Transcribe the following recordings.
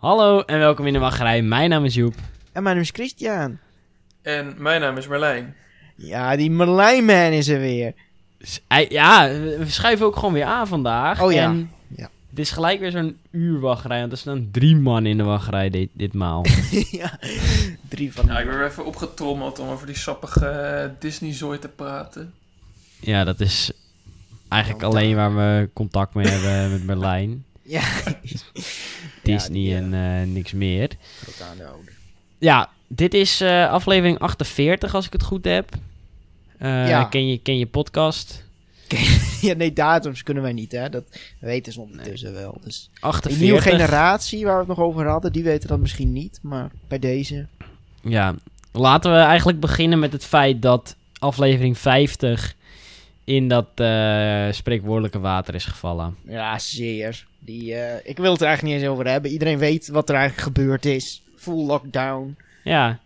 Hallo en welkom in de wachtrij. Mijn naam is Joep. En mijn naam is Christian. En mijn naam is Merlijn. Ja, die Merlijnman is er weer. S- Ja, we schuiven ook gewoon weer aan vandaag. Oh ja. En Ja. Het is gelijk weer zo'n uur wachtrij, want er staan drie man in de wachtrij dit, ditmaal. ja, drie van Ja, ik ben weer even opgetrommeld om over die sappige eh, Disney-zooi te praten. ja, dat is eigenlijk alleen waar we contact mee hebben met Berlijn. Ja. Disney die, en eh, niks meer. Ja, dit is eh, aflevering 48 als ik het goed heb. Eh, Ja. ken, je, ken je podcast? Ja, nee, datums kunnen wij niet, hè. Dat weten ze ondertussen wel. Dus die 48. nieuwe generatie waar we het nog over hadden, die weten dat misschien niet. Maar bij deze... Ja, laten we eigenlijk beginnen met het feit dat aflevering 50 in dat eh, spreekwoordelijke water is gevallen. Ja, zeer. Die, eh, ik wil het er eigenlijk niet eens over hebben. Iedereen weet wat er eigenlijk gebeurd is. Full lockdown. Ja,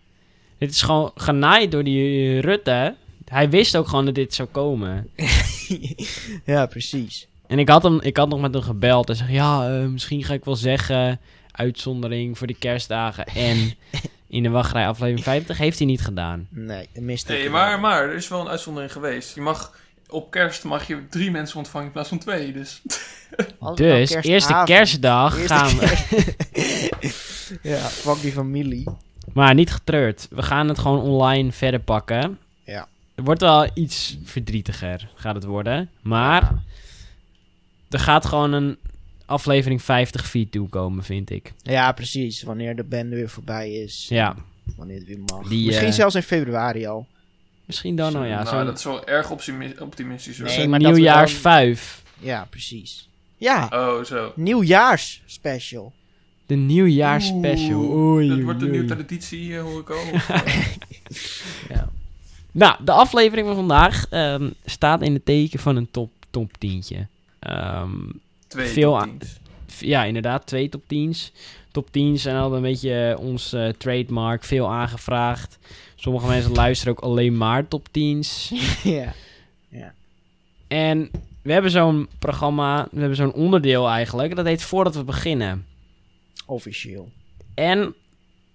dit is gewoon genaaid door die eh, Rutte. Hij wist ook gewoon dat dit zou komen. ja, precies. En ik had, hem, ik had nog met hem gebeld en zeg ja, eh, misschien ga ik wel zeggen, uitzondering voor de kerstdagen en in de wachtrij aflevering 50 heeft hij niet gedaan. Nee, de mist. Nee, maar, maar er is wel een uitzondering geweest. Je mag, op kerst mag je drie mensen ontvangen in plaats van twee. Dus Dus, eerste kerstdag Eerste gaan we... ja, fuck die familie. Maar niet getreurd. We gaan het gewoon online verder pakken. Ja. Het wordt wel iets verdrietiger, gaat het worden. Maar er gaat gewoon een aflevering 50 feed toekomen, vind ik. Ja, precies. Wanneer de band weer voorbij is. Ja, Wanneer het weer mag. Die, Misschien eh, zelfs in februari al. Misschien dan nou ja. nou, Zo'n dat is wel erg optimi- optimistisch. hoor. Nee, maar dat we nieuwjaarsvuif. Ja, precies. Ja, Oh, zo. nieuwjaars special. De nieuwjaarsspecial. Oeh, Oei, Dat wordt een nieuwe traditie, hoor ik al. Of, Ja. Nou, de aflevering van vandaag ehm, staat in het teken van een top, top tientje. Ehm, twee Veel top tiens. ja, inderdaad, twee top 10's. Top 10's zijn altijd een beetje eh, ons eh, trademark, veel aangevraagd. Sommige mensen luisteren ook alleen maar top 10's. ja. En we hebben zo'n programma, we hebben zo'n onderdeel eigenlijk, dat heet Voordat we beginnen. Officieel. En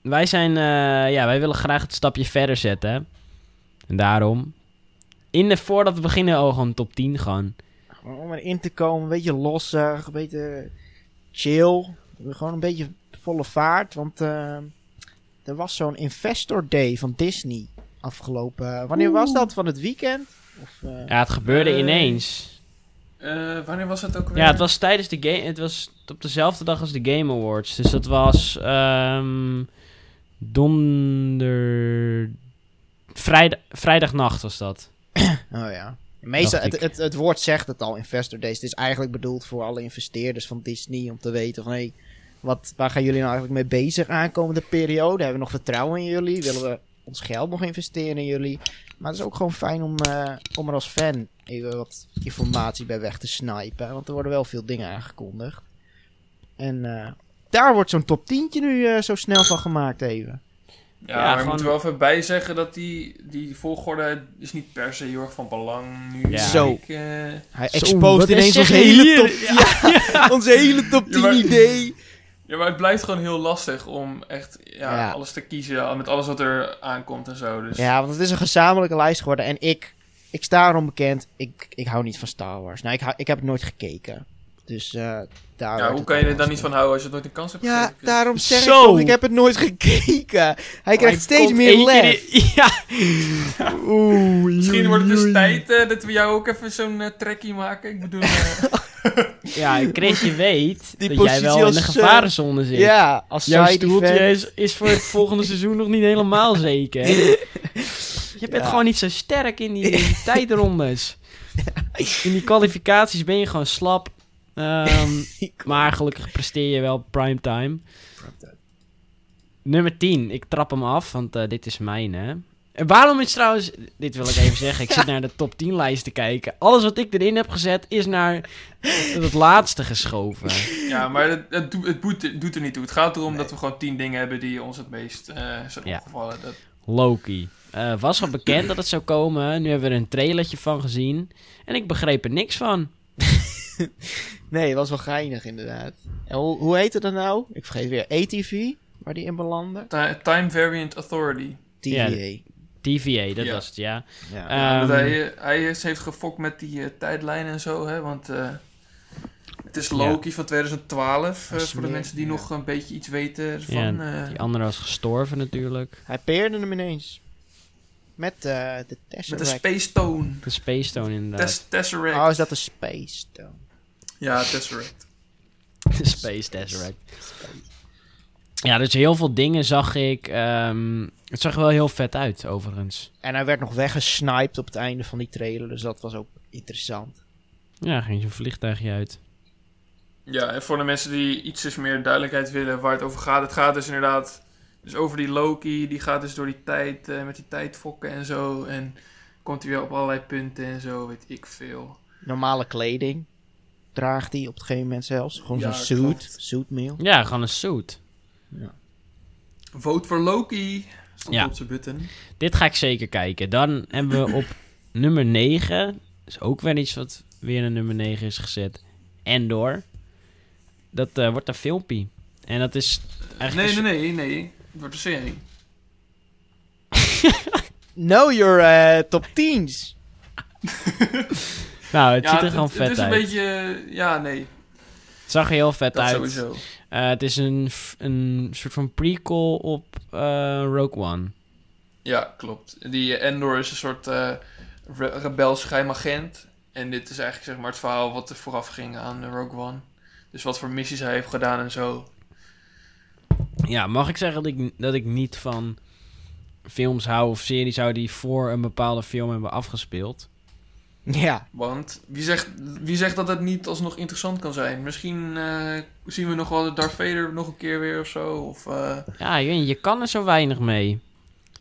wij zijn, eh, ja, wij willen graag het stapje verder zetten. En daarom, in de Voordat we beginnen, al gewoon top 10 gewoon. Gewoon Om erin te komen, een beetje lossig, een beetje chill. Gewoon een beetje volle vaart. Want eh, er was zo'n Investor Day van Disney afgelopen. Wanneer was dat? Van het weekend? Of, eh, Ja, het gebeurde ineens. Eh, wanneer was het ook weer? Ja, het was tijdens de game. Het was op dezelfde dag als de Game Awards. Dus dat was ehm donder. Vrijdag, vrijdagnacht was dat. Oh ja. Meestal, het, het, het woord zegt het al, Investor Days. Het is eigenlijk bedoeld voor alle investeerders van Disney om te weten van... Hey, wat, waar gaan jullie nou eigenlijk mee bezig aankomende periode? Hebben we nog vertrouwen in jullie? Willen we ons geld nog investeren in jullie? Maar het is ook gewoon fijn om, eh, om er als fan even wat informatie bij weg te snipen. Want er worden wel veel dingen aangekondigd. En eh, daar wordt zo'n top 10 nu eh, zo snel van gemaakt even. Ja, Ja, maar gewoon- ik moet er wel even bij zeggen dat die, die volgorde is niet per se heel erg van belang nu. Ja. Zo. Ik, eh, Hij exposed ineens onze hele top, ja, onze hele top 10 Ja, maar- idee. Ja, maar het blijft gewoon heel lastig om echt ja, Ja. alles te kiezen met alles wat er aankomt en zo. Dus Ja, want het is een gezamenlijke lijst geworden. En ik, ik sta erom bekend. Ik, ik hou niet van Star Wars. Nou, ik, hou- ik heb het nooit gekeken. Dus eh daar. Ja, hoe kan je er dan niet van houden als je het nooit een kans hebt Ja, gegeven? daarom zeg Zo. ik toch, ik heb het nooit gekeken. Hij krijgt Hij steeds meer lef. Ja. Oeh, Misschien wordt het dus tijd eh, dat we jou ook even zo'n trekkie maken. Ik bedoel, eh, Ja, Chris, je weet Die dat jij wel in de als, gevarenzone zit. Ja, als Jouw stoeltje is, is voor het volgende seizoen nog niet helemaal zeker. Je bent Ja. gewoon niet zo sterk in die, in die tijdrondes. In die kwalificaties ben je gewoon slap. Ehm, maar gelukkig presteer je wel primetime. Nummer 10. Ik trap hem af, want eh, dit is mijn, hè. En waarom is trouwens... Dit wil ik even zeggen. Ik zit naar de top 10 lijst te kijken. Alles wat ik erin heb gezet is naar het laatste geschoven. ja, maar het, het, doet, het, boet- het doet er niet toe. Het gaat erom dat we gewoon tien dingen hebben die ons het meest eh, zijn Ja. opgevallen. Dat, Loki. Eh, was al bekend dat het zou komen. Nu hebben we er een trailertje van gezien. En ik begreep er niks van. nee, het was wel geinig inderdaad. En hoe, hoe heette dat nou? Ik vergeet weer. ATV, waar die in belandde? Ti- Time Variant Authority. TVA. TVA, dat Ja. was het, ja. Ja. Eh, Ehm, hij, hij is- heeft gefokt met die eh, tijdlijn en zo, hè, want eh, het is Loki van 2012, eh, voor de mensen die ja. nog een beetje iets weten van. eh, Die andere was gestorven natuurlijk. Hij peerde hem ineens. Met eh, de met de Tesseract. Space Stone. De Space Stone inderdaad. Tes- Tesseract. Oh, is dat de Space Stone? Ja, Tesseract. De Space Tesseract. Ja, dus heel veel dingen zag ik. ehm, het zag er wel heel vet uit, overigens. En hij werd nog weggesniped op het einde van die trailer, dus dat was ook interessant. Ja, ging zo'n vliegtuigje uit. Ja, en voor de mensen die iets meer duidelijkheid willen waar het over gaat. Het gaat dus inderdaad dus over die Loki. Die gaat dus door die tijd eh, met die tijdfokken en zo. En komt hij weer op allerlei punten en zo, weet ik veel. Normale kleding draagt hij op het gegeven moment zelfs. Gewoon Ja, zo'n suit, klopt. suit meal. Ja, gewoon een suit. Vote voor Loki. Stond Ja. op zijn button. Dit ga ik zeker kijken. Dan hebben we op nummer 9. Dus ook weer iets wat weer een nummer 9 is gezet. Endor. Dat eh, wordt een filmpje. En dat is eigenlijk... Nee, nee, nee, nee. Het wordt een serie. Know your eh, top 10's. Nou, het ja, ziet er gewoon het, vet het is uit. een beetje... Ja, nee. Het zag er heel vet Dat uit. sowieso. Eh, het is een, een soort van prequel op eh, Rogue One. Ja, klopt. Die eh, Endor is een soort re rebels. En dit is eigenlijk zeg maar het verhaal wat er vooraf ging aan Rogue One. Dus wat voor missies hij heeft gedaan en zo. Ja, mag ik zeggen dat ik, dat ik niet van films hou of series hou die voor een bepaalde film hebben afgespeeld? Ja, Want wie zegt, wie zegt dat het niet alsnog interessant kan zijn? Misschien eh, zien we nog wel de Darth Vader nog een keer weer of zo. Of, eh, Ja, niet, je kan er zo weinig mee.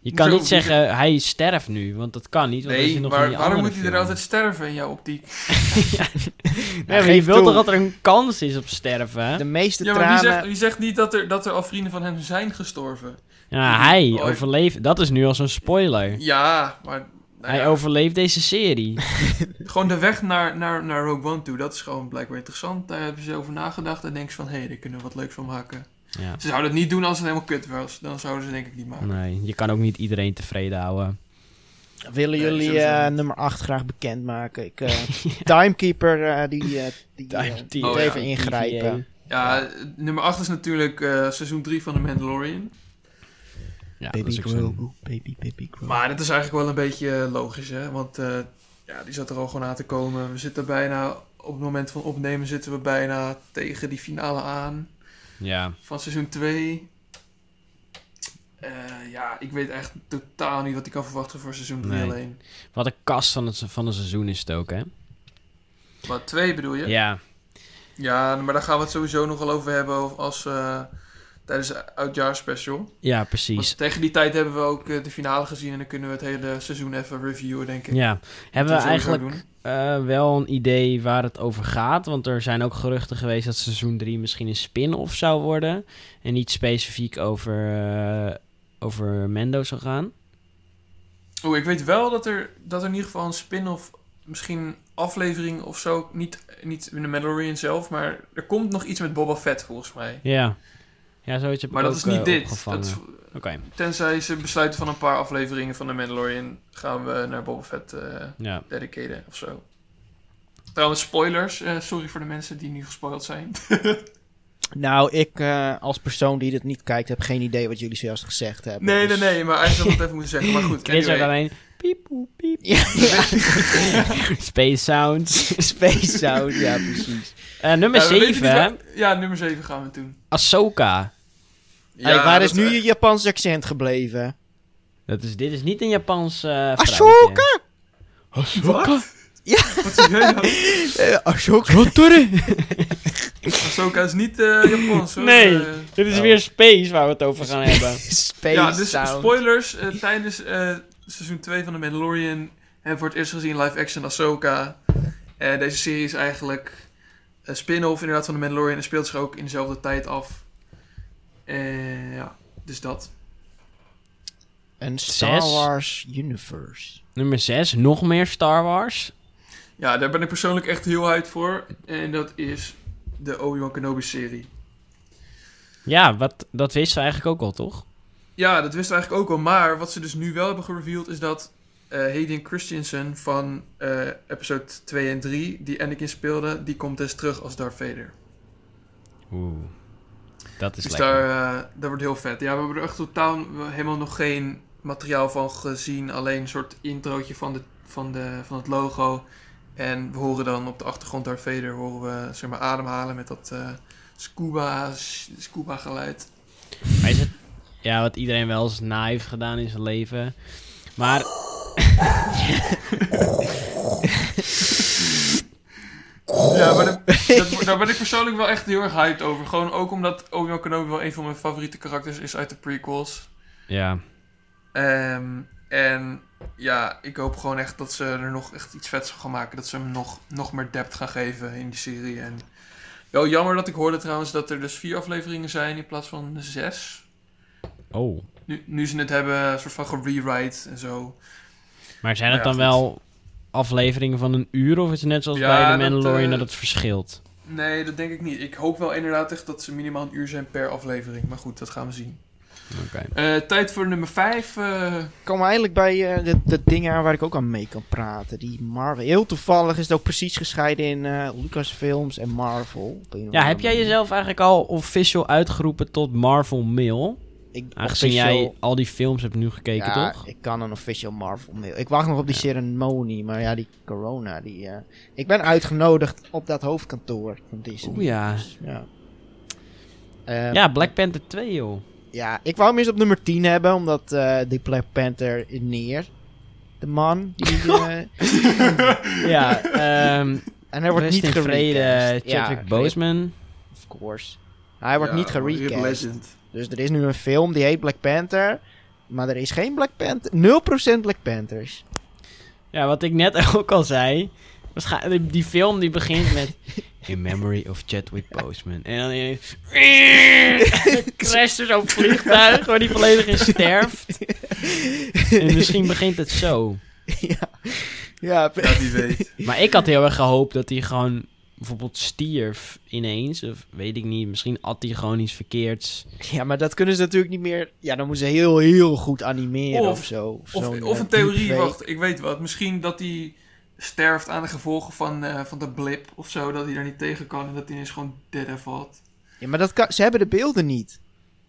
Je kan niet zeggen, hij sterft nu, want dat kan niet. Want er nee, nog maar waarom moet hij er altijd sterven in jouw optiek? Nee, maar je wilt toe. toch dat er een kans is op sterven? hè? de meeste Ja, maar wie zegt, wie zegt niet dat er, dat er al vrienden van hem zijn gestorven? Ja, hij Oh, overleeft. Dat is nu al zo'n spoiler. Ja, maar... Hij overleeft deze serie. Gewoon de weg naar, naar, naar Rogue One toe, dat is gewoon blijkbaar interessant. Daar hebben ze over nagedacht en denken ze van, hé, hey, daar kunnen we wat leuks van maken. Ja. Ze zouden het niet doen als het helemaal kut was. Dan zouden ze denk ik niet maken. Nee, je kan ook niet iedereen tevreden houden. Willen Nee, jullie eh, nummer 8 graag bekendmaken? Ik, eh, Timekeeper, eh, die, eh, die Time- moet Oh, ja. even ingrijpen. Ja, nummer 8 is natuurlijk eh, seizoen 3 van The Mandalorian. Ja, dat Baby is ook zo'n- Grogu, baby, baby Grogu. Maar dat is eigenlijk wel een beetje eh, logisch, hè. Want eh, ja, die zat er al gewoon aan te komen. We zitten bijna, op het moment van opnemen zitten we bijna tegen die finale aan. Ja. van seizoen 2. Eh, ja, ik weet echt totaal niet wat ik kan verwachten voor seizoen 3 Nee. alleen. Wat een kast van het, van het seizoen is het ook, hè? Wat, 2 bedoel je? Ja. Ja, maar daar gaan we het sowieso nog wel over hebben als, eh, tijdens de oudjaarsspecial. Ja, precies. Want tegen die tijd hebben we ook eh, de finale gezien en dan kunnen we het hele seizoen even reviewen, denk ik. Ja. Hebben we eigenlijk eh, wel een idee waar het over gaat? Want er zijn ook geruchten geweest dat seizoen 3 misschien een spin-off zou worden. En niet specifiek over, eh, over Mendo zou gaan. Oeh, ik weet wel dat er, dat er in ieder geval een spin-off, misschien aflevering of zo, niet, niet in de Mandalorian zelf, maar er komt nog iets met Boba Fett volgens mij. Ja. Ja, zoiets heb Maar ik dat is niet eh, dit. opgevangen. Dat is- Oké, Tenzij ze besluiten van een paar afleveringen van de Mandalorian, gaan we naar Boba Fett eh ja. dedicaten of zo. Trouwens, spoilers. eh, sorry voor de mensen die nu gespoild zijn. Nou, ik eh, als persoon die dit niet kijkt, heb geen idee wat jullie zojuist gezegd hebben. nee, nee, dus- nee, maar eigenlijk had ik het even moeten zeggen. Maar goed, Chris anyway. alleen... Piep, poep, piep. Ja, ja. Space Sounds. Space Sound, ja precies. Nummer Ja, we weten 7, niet hè? waar- Ja, nummer 7 gaan we doen. Ahsoka. Ja, hey, waar is nu je Japans accent gebleven? Dat is, dit is niet een Japans eh Ahsoka! Wat? Ja. Wat zeg jij nou? Eh. Ahsoka is niet eh Japans hoor. Nee. Dit is Oh. weer Space waar we het over gaan hebben. Space ja, dus Sound. spoilers. tijdens eh, seizoen 2 van The Mandalorian hebben we voor het eerst gezien live action Ahsoka. Eh, deze serie is eigenlijk een spin-off inderdaad van The Mandalorian en speelt zich ook in dezelfde tijd af. Eh, ja, dus dat. Een Star Zes. Wars universe. Nummer 6, nog meer Star Wars. Ja, daar ben ik persoonlijk echt heel hyped voor. En dat is de Obi-Wan Kenobi-serie. Ja, wat, dat wisten we eigenlijk ook al, toch? Ja, dat wisten we eigenlijk ook al. Maar wat ze dus nu wel hebben gereveeld is dat eh Hayden Christensen van eh, episode 2 en 3, die Anakin speelde, die komt dus terug als Darth Vader. Oeh. Dat is Dus lekker. daar, eh, dat wordt heel vet. Ja, we hebben er echt totaal helemaal nog geen materiaal van gezien. Alleen een soort introotje van, de, van, de, van het logo. En we horen dan op de achtergrond Darth Vader horen we, zeg maar, ademhalen met dat eh, scuba, scuba geluid. Maar is het, ja, wat iedereen wel eens na heeft gedaan in zijn leven. Maar Ja, maar dat, dat- daar ben ik persoonlijk wel echt heel erg hyped over. Gewoon ook omdat Obi-Wan Kenobi wel een van mijn favoriete karakters is uit de prequels. ja, Ehm, en ja, ik hoop gewoon echt dat ze er nog echt iets vets van gaan maken. Dat ze hem nog, nog meer depth gaan geven in die serie. En wel jammer dat ik hoorde trouwens dat er dus vier afleveringen zijn in plaats van zes. oh. Nu, nu ze het hebben, een soort van gerewrite en zo. Maar zijn het ja, dan goed. wel afleveringen van een uur? Of is het net zoals Ja, bij dat, The Mandalorian eh, dat het verschilt? Nee, dat denk ik niet. Ik hoop wel inderdaad echt dat ze minimaal een uur zijn per aflevering. Maar goed, dat gaan we zien. Oké. Eh, tijd voor nummer 5. komen we eigenlijk bij eh, de, de dingen aan waar ik ook aan mee kan praten. Die Marvel. Heel toevallig is het ook precies gescheiden in eh Lucasfilms en Marvel. Ja, heb jij jezelf eigenlijk al official uitgeroepen tot Marvel Mail? Ik, Aangezien official- jij al die films hebt nu gekeken, ja, toch? ik kan een official Marvel mail. Ik wacht nog op die ceremonie, maar ja, die corona, die... eh, Ik ben uitgenodigd op dat hoofdkantoor van Disney. Oeh ja. Dus, ja. Eh, Ja, Black Panther 2, joh. ja, ik wou hem eerst op nummer 10 hebben, omdat eh, die Black Panther neer, de man, die... eh, Ja, ehm en hij wordt niet in vrede gerecast. Chadwick Ja, Boseman. Of course. Hij wordt niet gerecast. Dus er is nu een film die heet Black Panther. Maar er is geen Black Panther. 0% Black Panthers. Ja, wat ik net ook al zei. Waarschijnlijk, die, film die begint met... In memory of Chadwick Boseman. En dan ineens... crasht er zo'n vliegtuig waar die volledig in sterft. En misschien begint het zo. ja. Ja, wie weet. Maar ik had heel erg gehoopt dat hij gewoon bijvoorbeeld stierf ineens. Of weet ik niet, misschien had hij gewoon iets verkeerds. ja, maar dat kunnen ze natuurlijk niet meer. Ja, dan moeten ze heel, heel goed animeren of, Of- zo. Of, of eh, een theorie, wacht, ik weet wat. Misschien dat hij sterft aan de gevolgen van, eh, van de blip of zo. Dat hij daar niet tegen kan en dat hij ineens gewoon dead valt. Ja, maar dat kan, ze hebben de beelden niet.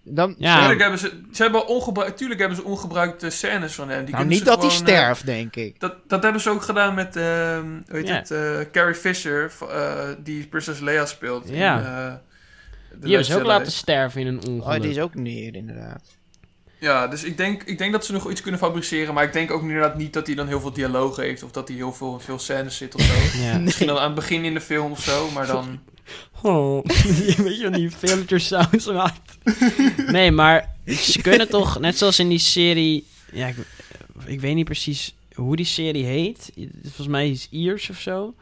Dan, Ja. Tuurlijk hebben ze, ze hebben ongebruik, tuurlijk hebben ze ongebruikte scènes van hem. Die nou, niet ze dat hij gewoon, eh, sterft, denk ik. dat, dat hebben ze ook gedaan met, ehm hoe heet Ja. het, eh, Carrie Fisher, eh, die Princess Leia speelt. Ja. In, eh, Die hebben ze ook laten sterven in een ongeluk. Oh, die is ook neer, inderdaad. Ja, dus ik denk, ik denk dat ze nog iets kunnen fabriceren. Maar ik denk ook inderdaad niet dat hij dan heel veel dialoog heeft. Of dat hij heel veel, veel scènes zit of zo. Ja. Misschien dan aan het begin in de film of zo. Maar dan... Oh, weet je wel, die villager sounds maakt. Nee, maar ze kunnen toch, net zoals in die serie... Ja, ik, ik weet niet precies hoe die serie heet. Volgens mij is Iers of zo.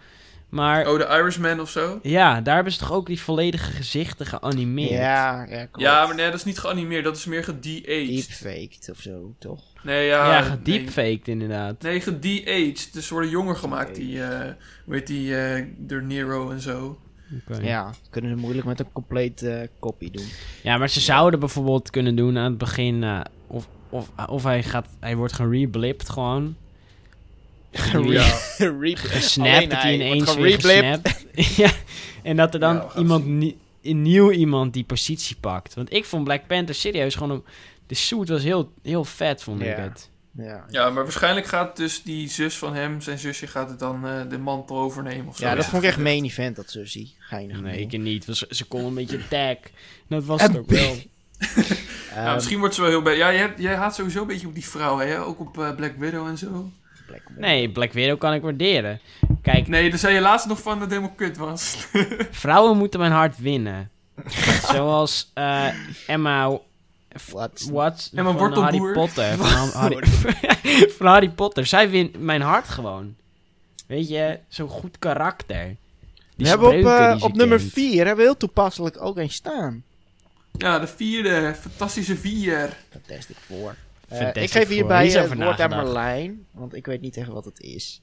Maar Oh, de Irishman of zo? ja, daar hebben ze toch ook die volledige gezichten geanimeerd. Ja, ja, klopt. Ja, maar nee, dat is niet geanimeerd. Dat is meer gede-aged. Deepfaked of zo, toch? Nee, ja... Ja, nee. gedeepfaked inderdaad. Nee, gede-aged. Dus ze worden jonger gemaakt. Die, eh hoe heet die, eh door Nero en zo. Oké. Ja, kunnen ze moeilijk met een compleet eh kopie doen. Ja, maar ze zouden bijvoorbeeld kunnen doen aan het begin... eh, of, of, of hij, gaat, hij wordt gereblipt gewoon. Ja. gesnapt, dat hij ineens weer gesnapt. ja, en dat er dan Ja, iemand, nie- een nieuw iemand die positie pakt. Want ik vond Black Panther serieus gewoon... Een, de suit was heel, heel vet, vond ik het. Ja, Ja, maar waarschijnlijk gaat dus die zus van hem, zijn zusje, gaat het dan eh, de mantel overnemen of zo. ja dat vond ik echt main event, dat Susie. Geinig. Nee, ik niet. Ze, ze kon een beetje tag. Dat was En het ook wel. Ehm, misschien wordt ze wel heel... Be ja, jij, jij haat sowieso een beetje op die vrouw, hè? Ook op eh, Black Widow en zo. Black Widow. Nee, Black Widow kan ik waarderen. Kijk, Nee, daar zei je laatst nog van dat het helemaal kut was. vrouwen moeten mijn hart winnen. Zoals eh, Emma Wat? What? Emma van Wortelboer. Harry Potter. Van Harry, van Harry Potter. Zij wint mijn hart gewoon. Weet je, zo'n goed karakter. Die we hebben op, eh, op nummer kent. 4 hebben we heel toepasselijk ook een staan. Ja, de vierde. Fantastische vier. Fantastic Four. Eh, ik geef hierbij Hier is het woord aan. Merlijn, want ik weet niet tegen wat het is.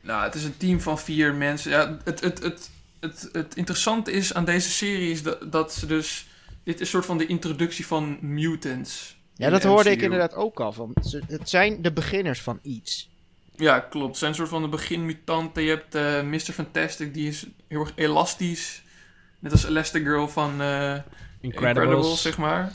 Nou, het is een team van vier mensen. Ja, het, het, het, het, het interessante is aan deze serie is dat, dat ze dus... Dit is een soort van de introductie van mutants. Ja, dat de hoorde ik inderdaad ook al. Van, ze- het zijn de beginners van iets. Ja, klopt. Het zijn een soort van de beginmutanten. Je hebt eh Mr. Fantastic, die is heel erg elastisch. Net als Elastigirl van eh Incredibles. Incredibles, zeg maar.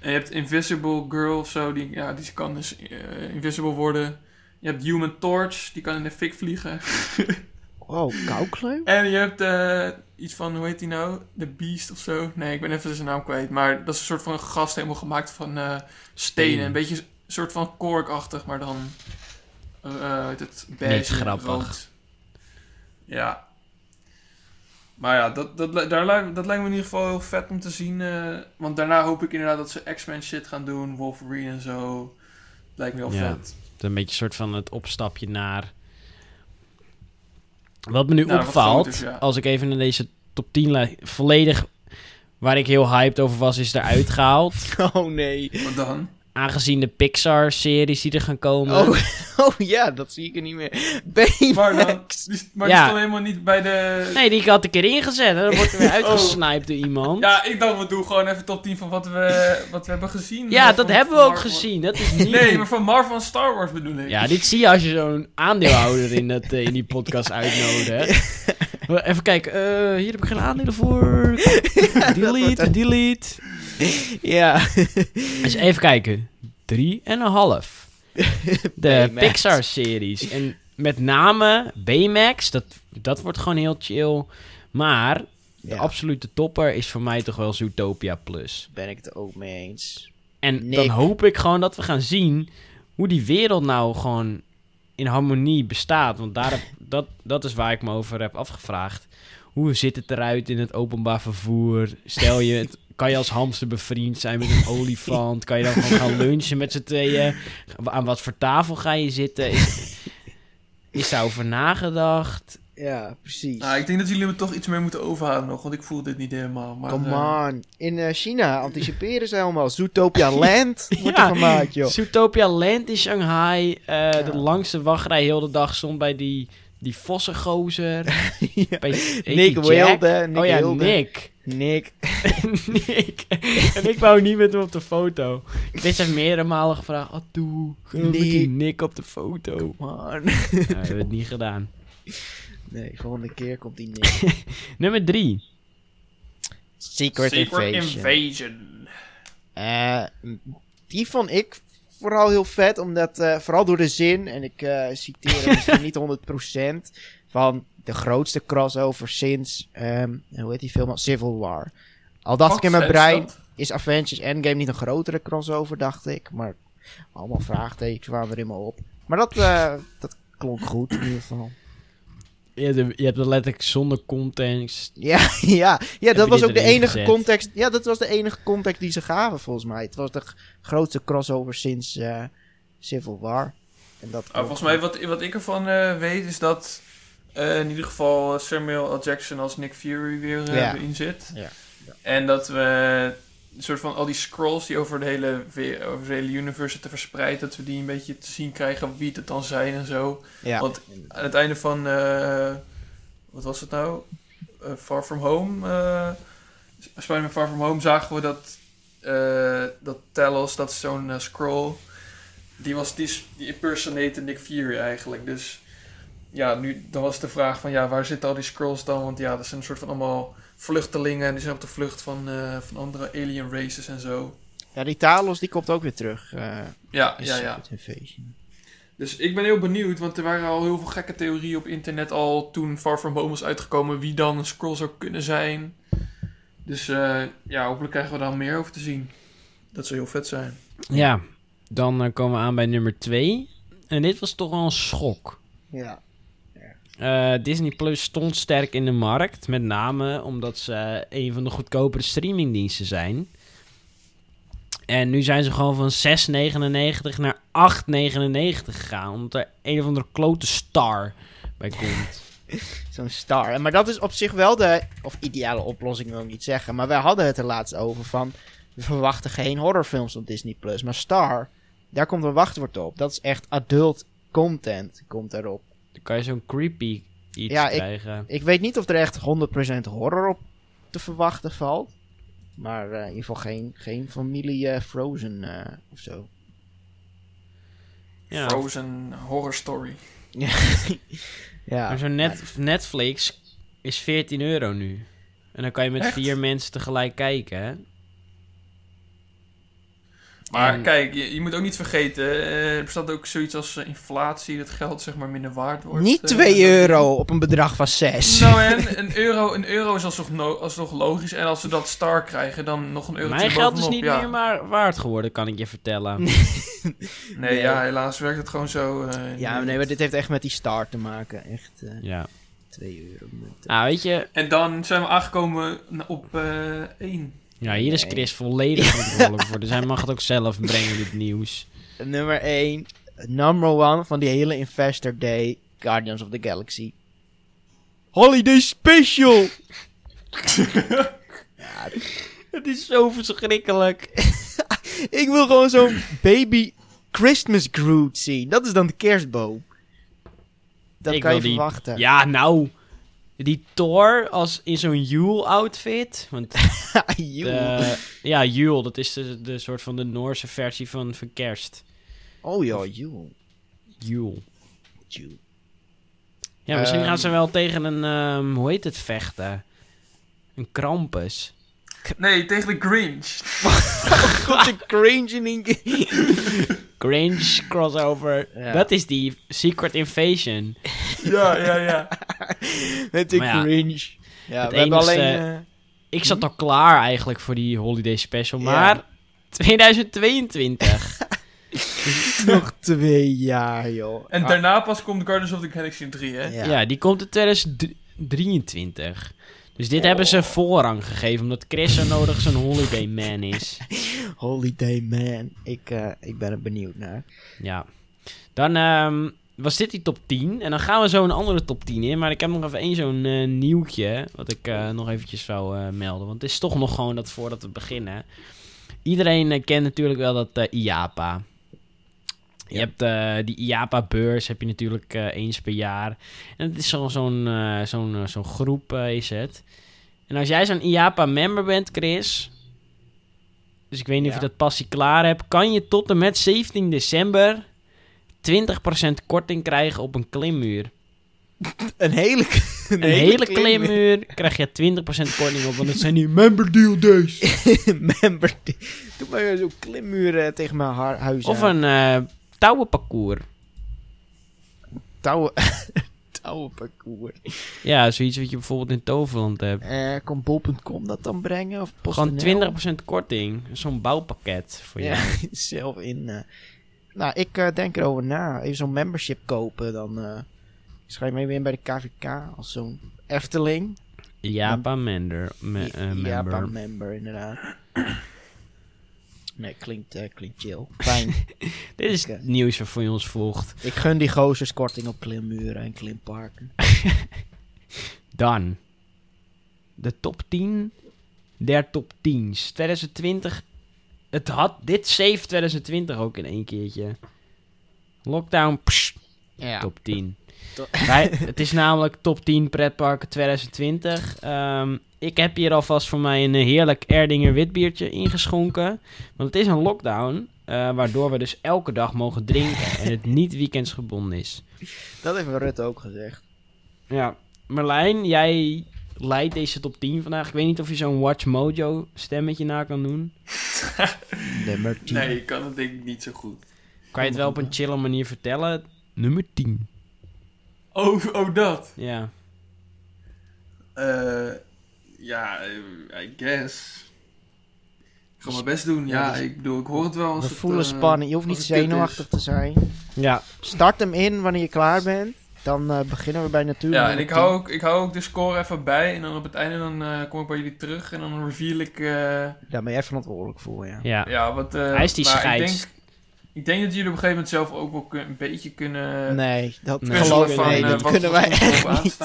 En je hebt Invisible Girl of zo, die, ja, die kan dus eh, invisible worden. Je hebt Human Torch, die kan in de fik vliegen. Oh, koukleum? En je hebt eh, iets van, hoe heet die nou? The Beast of zo? Nee, ik ben even zijn naam kwijt. Maar dat is een soort van gast helemaal gemaakt van eh, stenen. Een beetje een soort van korkachtig, maar dan... uit het beige, Niet grappig. rood. Ja. Maar ja, dat, dat, daar, lijkt- dat lijkt me in ieder geval heel vet om te zien. want daarna hoop ik inderdaad dat ze X-Men shit gaan doen. Wolverine en zo. Lijkt me heel Ja. vet. Het een beetje een soort van het opstapje naar... Wat me nu Nou, opvalt, groot is, ja. als ik even naar deze top 10 lijst... Volledig waar ik heel hyped over was, is eruit gehaald. Oh nee. Wat dan? Aangezien de Pixar-series die er gaan komen... Oh, oh ja, dat zie ik er niet meer. Maar, dan, Baymax. die, maar Ja. die stond helemaal niet bij de... Nee, die had ik erin gezet. En dan wordt er weer uitgesniped door iemand. Oh. Ja, ik dacht, we doen gewoon even top 10 van wat we, wat we hebben gezien. Ja, dat van- hebben we ook Marvel. gezien. Dat is niet... Nee, maar van Marvel en Star Wars bedoel ik. Ja, dit zie je als je zo'n aandeelhouder in, dat, eh, in die podcast uitnodigt. Even kijken, eh, hier heb ik geen aandelen voor. delete, delete. Ja. Dus even kijken. Drie en een half. De. Pixar-series. En met name Baymax, dat, dat wordt gewoon heel chill. Maar de Ja. absolute topper is voor mij toch wel Zootopia Plus. Ben ik het ook mee eens. En Nick. dan hoop ik gewoon dat we gaan zien hoe die wereld nou gewoon in harmonie bestaat. Want daar heb, dat, dat is waar ik me over heb afgevraagd. Hoe zit het eruit in het openbaar vervoer? Stel je, het, kan je als hamster bevriend zijn met een olifant? Kan je dan gewoon gaan lunchen met z'n tweeën? Aan wat voor tafel ga je zitten? Is, is daarover nagedacht? Ja, precies. Nou, ik denk dat jullie me toch iets meer moeten overhalen nog, want ik voel dit niet helemaal. Maar, Come eh, on. In eh, China anticiperen ze helemaal. Zootopia Land wordt Ja. er gemaakt, joh. Zootopia Land in Shanghai. eh, De langste wachtrij heel de dag stond bij die, die vossengozer. Ja. Bij, Nick? Wilde. Nick oh ja, Wilde. Nick. Nick. Nick. En ik wou niet met hem op de foto. Chris heeft meerdere malen gevraagd. Oh, doe. Met die Nick. Op de foto. Man. Nou, we hebben het niet gedaan. Nee, volgende keer komt die Nick. Nummer drie. Secret, Secret Invasion. Invasion. Eh, die vond ik vooral heel vet, omdat, eh, vooral door de zin, en ik eh, citeer hem misschien niet 100%, van de grootste crossover sinds, ehm, hoe heet die film al? Civil War. Al dacht ik in mijn brein, dat? is Avengers Endgame niet een grotere crossover, dacht ik. Maar allemaal vraagtekens waren er in me op. Maar dat, eh, dat klonk goed in ieder geval. Je hebt, je hebt het letterlijk zonder context. Ja, ja, ja dat was ook de enige gezet? context. Ja, dat was de enige context die ze gaven volgens mij. Het was de grootste crossover sinds eh, Civil War. En dat Ah, volgens mij, wat, wat ik ervan eh, weet, is dat eh, in ieder geval Samuel L. Jackson als Nick Fury weer eh, Ja. in zit. Ja. En dat we een soort van al die scrolls die over de hele, over de hele universe zitten verspreid, dat we die een beetje te zien krijgen wie het dan zijn en zo. Ja. Want aan het einde van, eh, wat was het nou? Eh, Far From Home. eh Spider-Man Far From Home zagen we dat, eh dat Talos, dat is zo'n eh, scroll, die was die, die impersonate Nick Fury eigenlijk. Dus ja, nu dan was de vraag van ja, waar zitten al die scrolls dan? Want ja, dat zijn een soort van allemaal vluchtelingen en die zijn op de vlucht van, eh, van andere alien races en zo. ja, die Talos die komt ook weer terug. eh, Ja, ja, ja. Dus ik ben heel benieuwd, want er waren al heel veel gekke theorieën op internet al toen Far From Home was uitgekomen wie dan een scroll zou kunnen zijn. Dus eh, ja, hopelijk krijgen we daar meer over te zien. Dat zou heel vet zijn. Ja, dan komen we aan bij nummer twee. En dit was toch wel een schok. Ja. Eh, Disney Plus stond sterk in de markt. Met name omdat ze een van de goedkopere streamingdiensten zijn. En nu zijn ze gewoon van 6,99 naar 8,99 gegaan. Omdat er een of andere klote star bij komt. Zo'n star. Maar dat is op zich wel de, of ideale oplossing wil ik niet zeggen. Maar wij hadden het er laatst over van, we verwachten geen horrorfilms op Disney+. Plus. Maar Star, daar komt een wachtwoord op. Dat is echt adult content, komt erop. Dan kan je zo'n creepy iets Ja, ik- krijgen. Ik weet niet of er echt 100% horror op te verwachten valt. Maar eh, in ieder geval geen, geen familie eh, Frozen eh, of zo. Ja. Frozen horror story. ja, Maar zo'n net, Netflix is 14 euro nu. En dan kan je met Echt? vier mensen tegelijk kijken, hè? Maar En- kijk, je, je moet ook niet vergeten, eh, er bestaat ook zoiets als eh, inflatie, dat geld zeg maar minder waard wordt. Niet eh, 2 dan- euro op een bedrag van 6. Nou en, een euro, een euro is alsnog, no- alsnog logisch. En als we dat star krijgen, dan nog een euro Mijn geld is niet ja. meer maar waard geworden, kan ik je vertellen. Nee, Nee. ja, helaas werkt het gewoon zo. eh, ja, nee, maar dit heeft echt met die start te maken. Echt eh ja. 2 euro. Met, eh, Nou, weet je, En dan zijn we aangekomen op eh één. Ja, hier is. Chris volledig verantwoordelijk voor. Dus hij mag het ook zelf brengen, dit nieuws. Nummer 1. Number 1 van die hele Investor Day. Guardians of the Galaxy. Holiday Special! Het is zo verschrikkelijk. Ik wil gewoon zo'n baby Christmas Groot zien. Dat is dan de kerstboom. Dat Ik kan je die- verwachten. Ja, nou, die Thor als in zo'n Yule-outfit. Want de, ja, Yule, dat is de, de soort van de Noorse versie van, van kerst. Oh ja, Joe. Yule. Joe. Ja, misschien Ehm. gaan ze wel tegen een, ehm, hoe heet het, vechten? Een Krampus. Nee, tegen de Grinch. God, de cringe in één keer. Grinch crossover. Ja. Dat is die Secret Invasion. ja, ja, ja. Met de ja, cringe. Ja, het we hebben enigste- alleen... eh, Ik zat al klaar eigenlijk voor die holiday special, Ja. maar 2022. nog twee jaar, joh. En Ah, daarna pas komt Guardians of the Galaxy 3, hè? ja. ja. die komt in 2023. Dus dit hebben ze voorrang gegeven, omdat Chris zo nodig zo'n holiday man is. Holiday Man. Ik, eh, ik ben er benieuwd naar. Ja. Dan ehm, was dit die top 10. En dan gaan we zo een andere top 10 in. Maar ik heb nog even één zo'n eh, nieuwtje. Wat ik eh, nog eventjes eh, melden. Want het is toch nog gewoon dat voordat we beginnen. Iedereen kent natuurlijk wel dat IAPA. Je hebt eh, die IAPA-beurs, heb je natuurlijk eh, eens per jaar. En het is zo- zo'n zo'n eh, zo'n groep is het. En als jij zo'n IAPA-member bent, Chris... Dus ik weet niet of je dat passie klaar hebt. Kan je tot en met 17 december 20% korting krijgen op een klimmuur. Een hele, een Een hele klimmuur krijg je 20% korting op. Want het zijn die member deal days. member. Doe maar zo'n klimmuur tegen mijn huis Of een touwenparcours. touwen, touwenparcours. Ja, zoiets wat je bijvoorbeeld in Toverland hebt. Eh kan bol.com dat dan brengen? Of Gewoon PostNL? 20% korting. Zo'n bouwpakket voor Ja, jou. zelf in. eh. Nou, ik eh, denk erover na. Even zo'n membership kopen. Dan eh schrijf me weer bij de KVK als zo'n Efteling. Japa member. Me, ja, member. member inderdaad. Nee, klinkt, eh, klinkt chill. Fijn. Dit is het nieuws waarvoor je ons volgt. ik gun die gozers korting op klimmuren en klimparken. Dan. De top 10 der top 10's. 2020. Het had dit save 2020 ook in één keertje. Lockdown. pssst, Ja. top 10. To- Wij, het is namelijk top 10 pretparken 2020. Ehm, ik heb hier alvast voor mij een heerlijk Erdinger witbiertje ingeschonken. Want het is een lockdown. eh, waardoor we dus elke dag mogen drinken. en het niet weekendsgebonden is. Dat heeft Rutte ook gezegd. Ja, Marlijn, jij leidt deze top 10 vandaag. Ik weet niet of je zo'n Watch Mojo stemmetje na kan doen. Nummer 10. Nee, ik kan het denk ik niet zo goed. Kan je het wel op een chille manier vertellen? Nummer 10. Oh, oh dat. Ja. Eh, ja, eh, I guess. Ik ga mijn best doen. Ja, Ja, dus- ik bedoel, ik hoor het wel als We het, voelen eh, spanning. Je hoeft niet zenuwachtig te zijn. Ja. Start hem in wanneer je klaar bent. Dan eh, beginnen we bij natuurlijk. Ja, en ik hou, ook, ik hou ook de score even bij. En dan op het einde dan, eh, kom ik bij jullie terug. En dan reveal ik... eh, Daar ben jij verantwoordelijk voor, ja. ja. ja, wat... eh, Hij is die Ik scheids. denk, ik denk dat jullie op een gegeven moment zelf ook wel kun- een beetje kunnen... Nee, dat Nee. geloof ik van nee, eh, dat wat kunnen wij echt niet.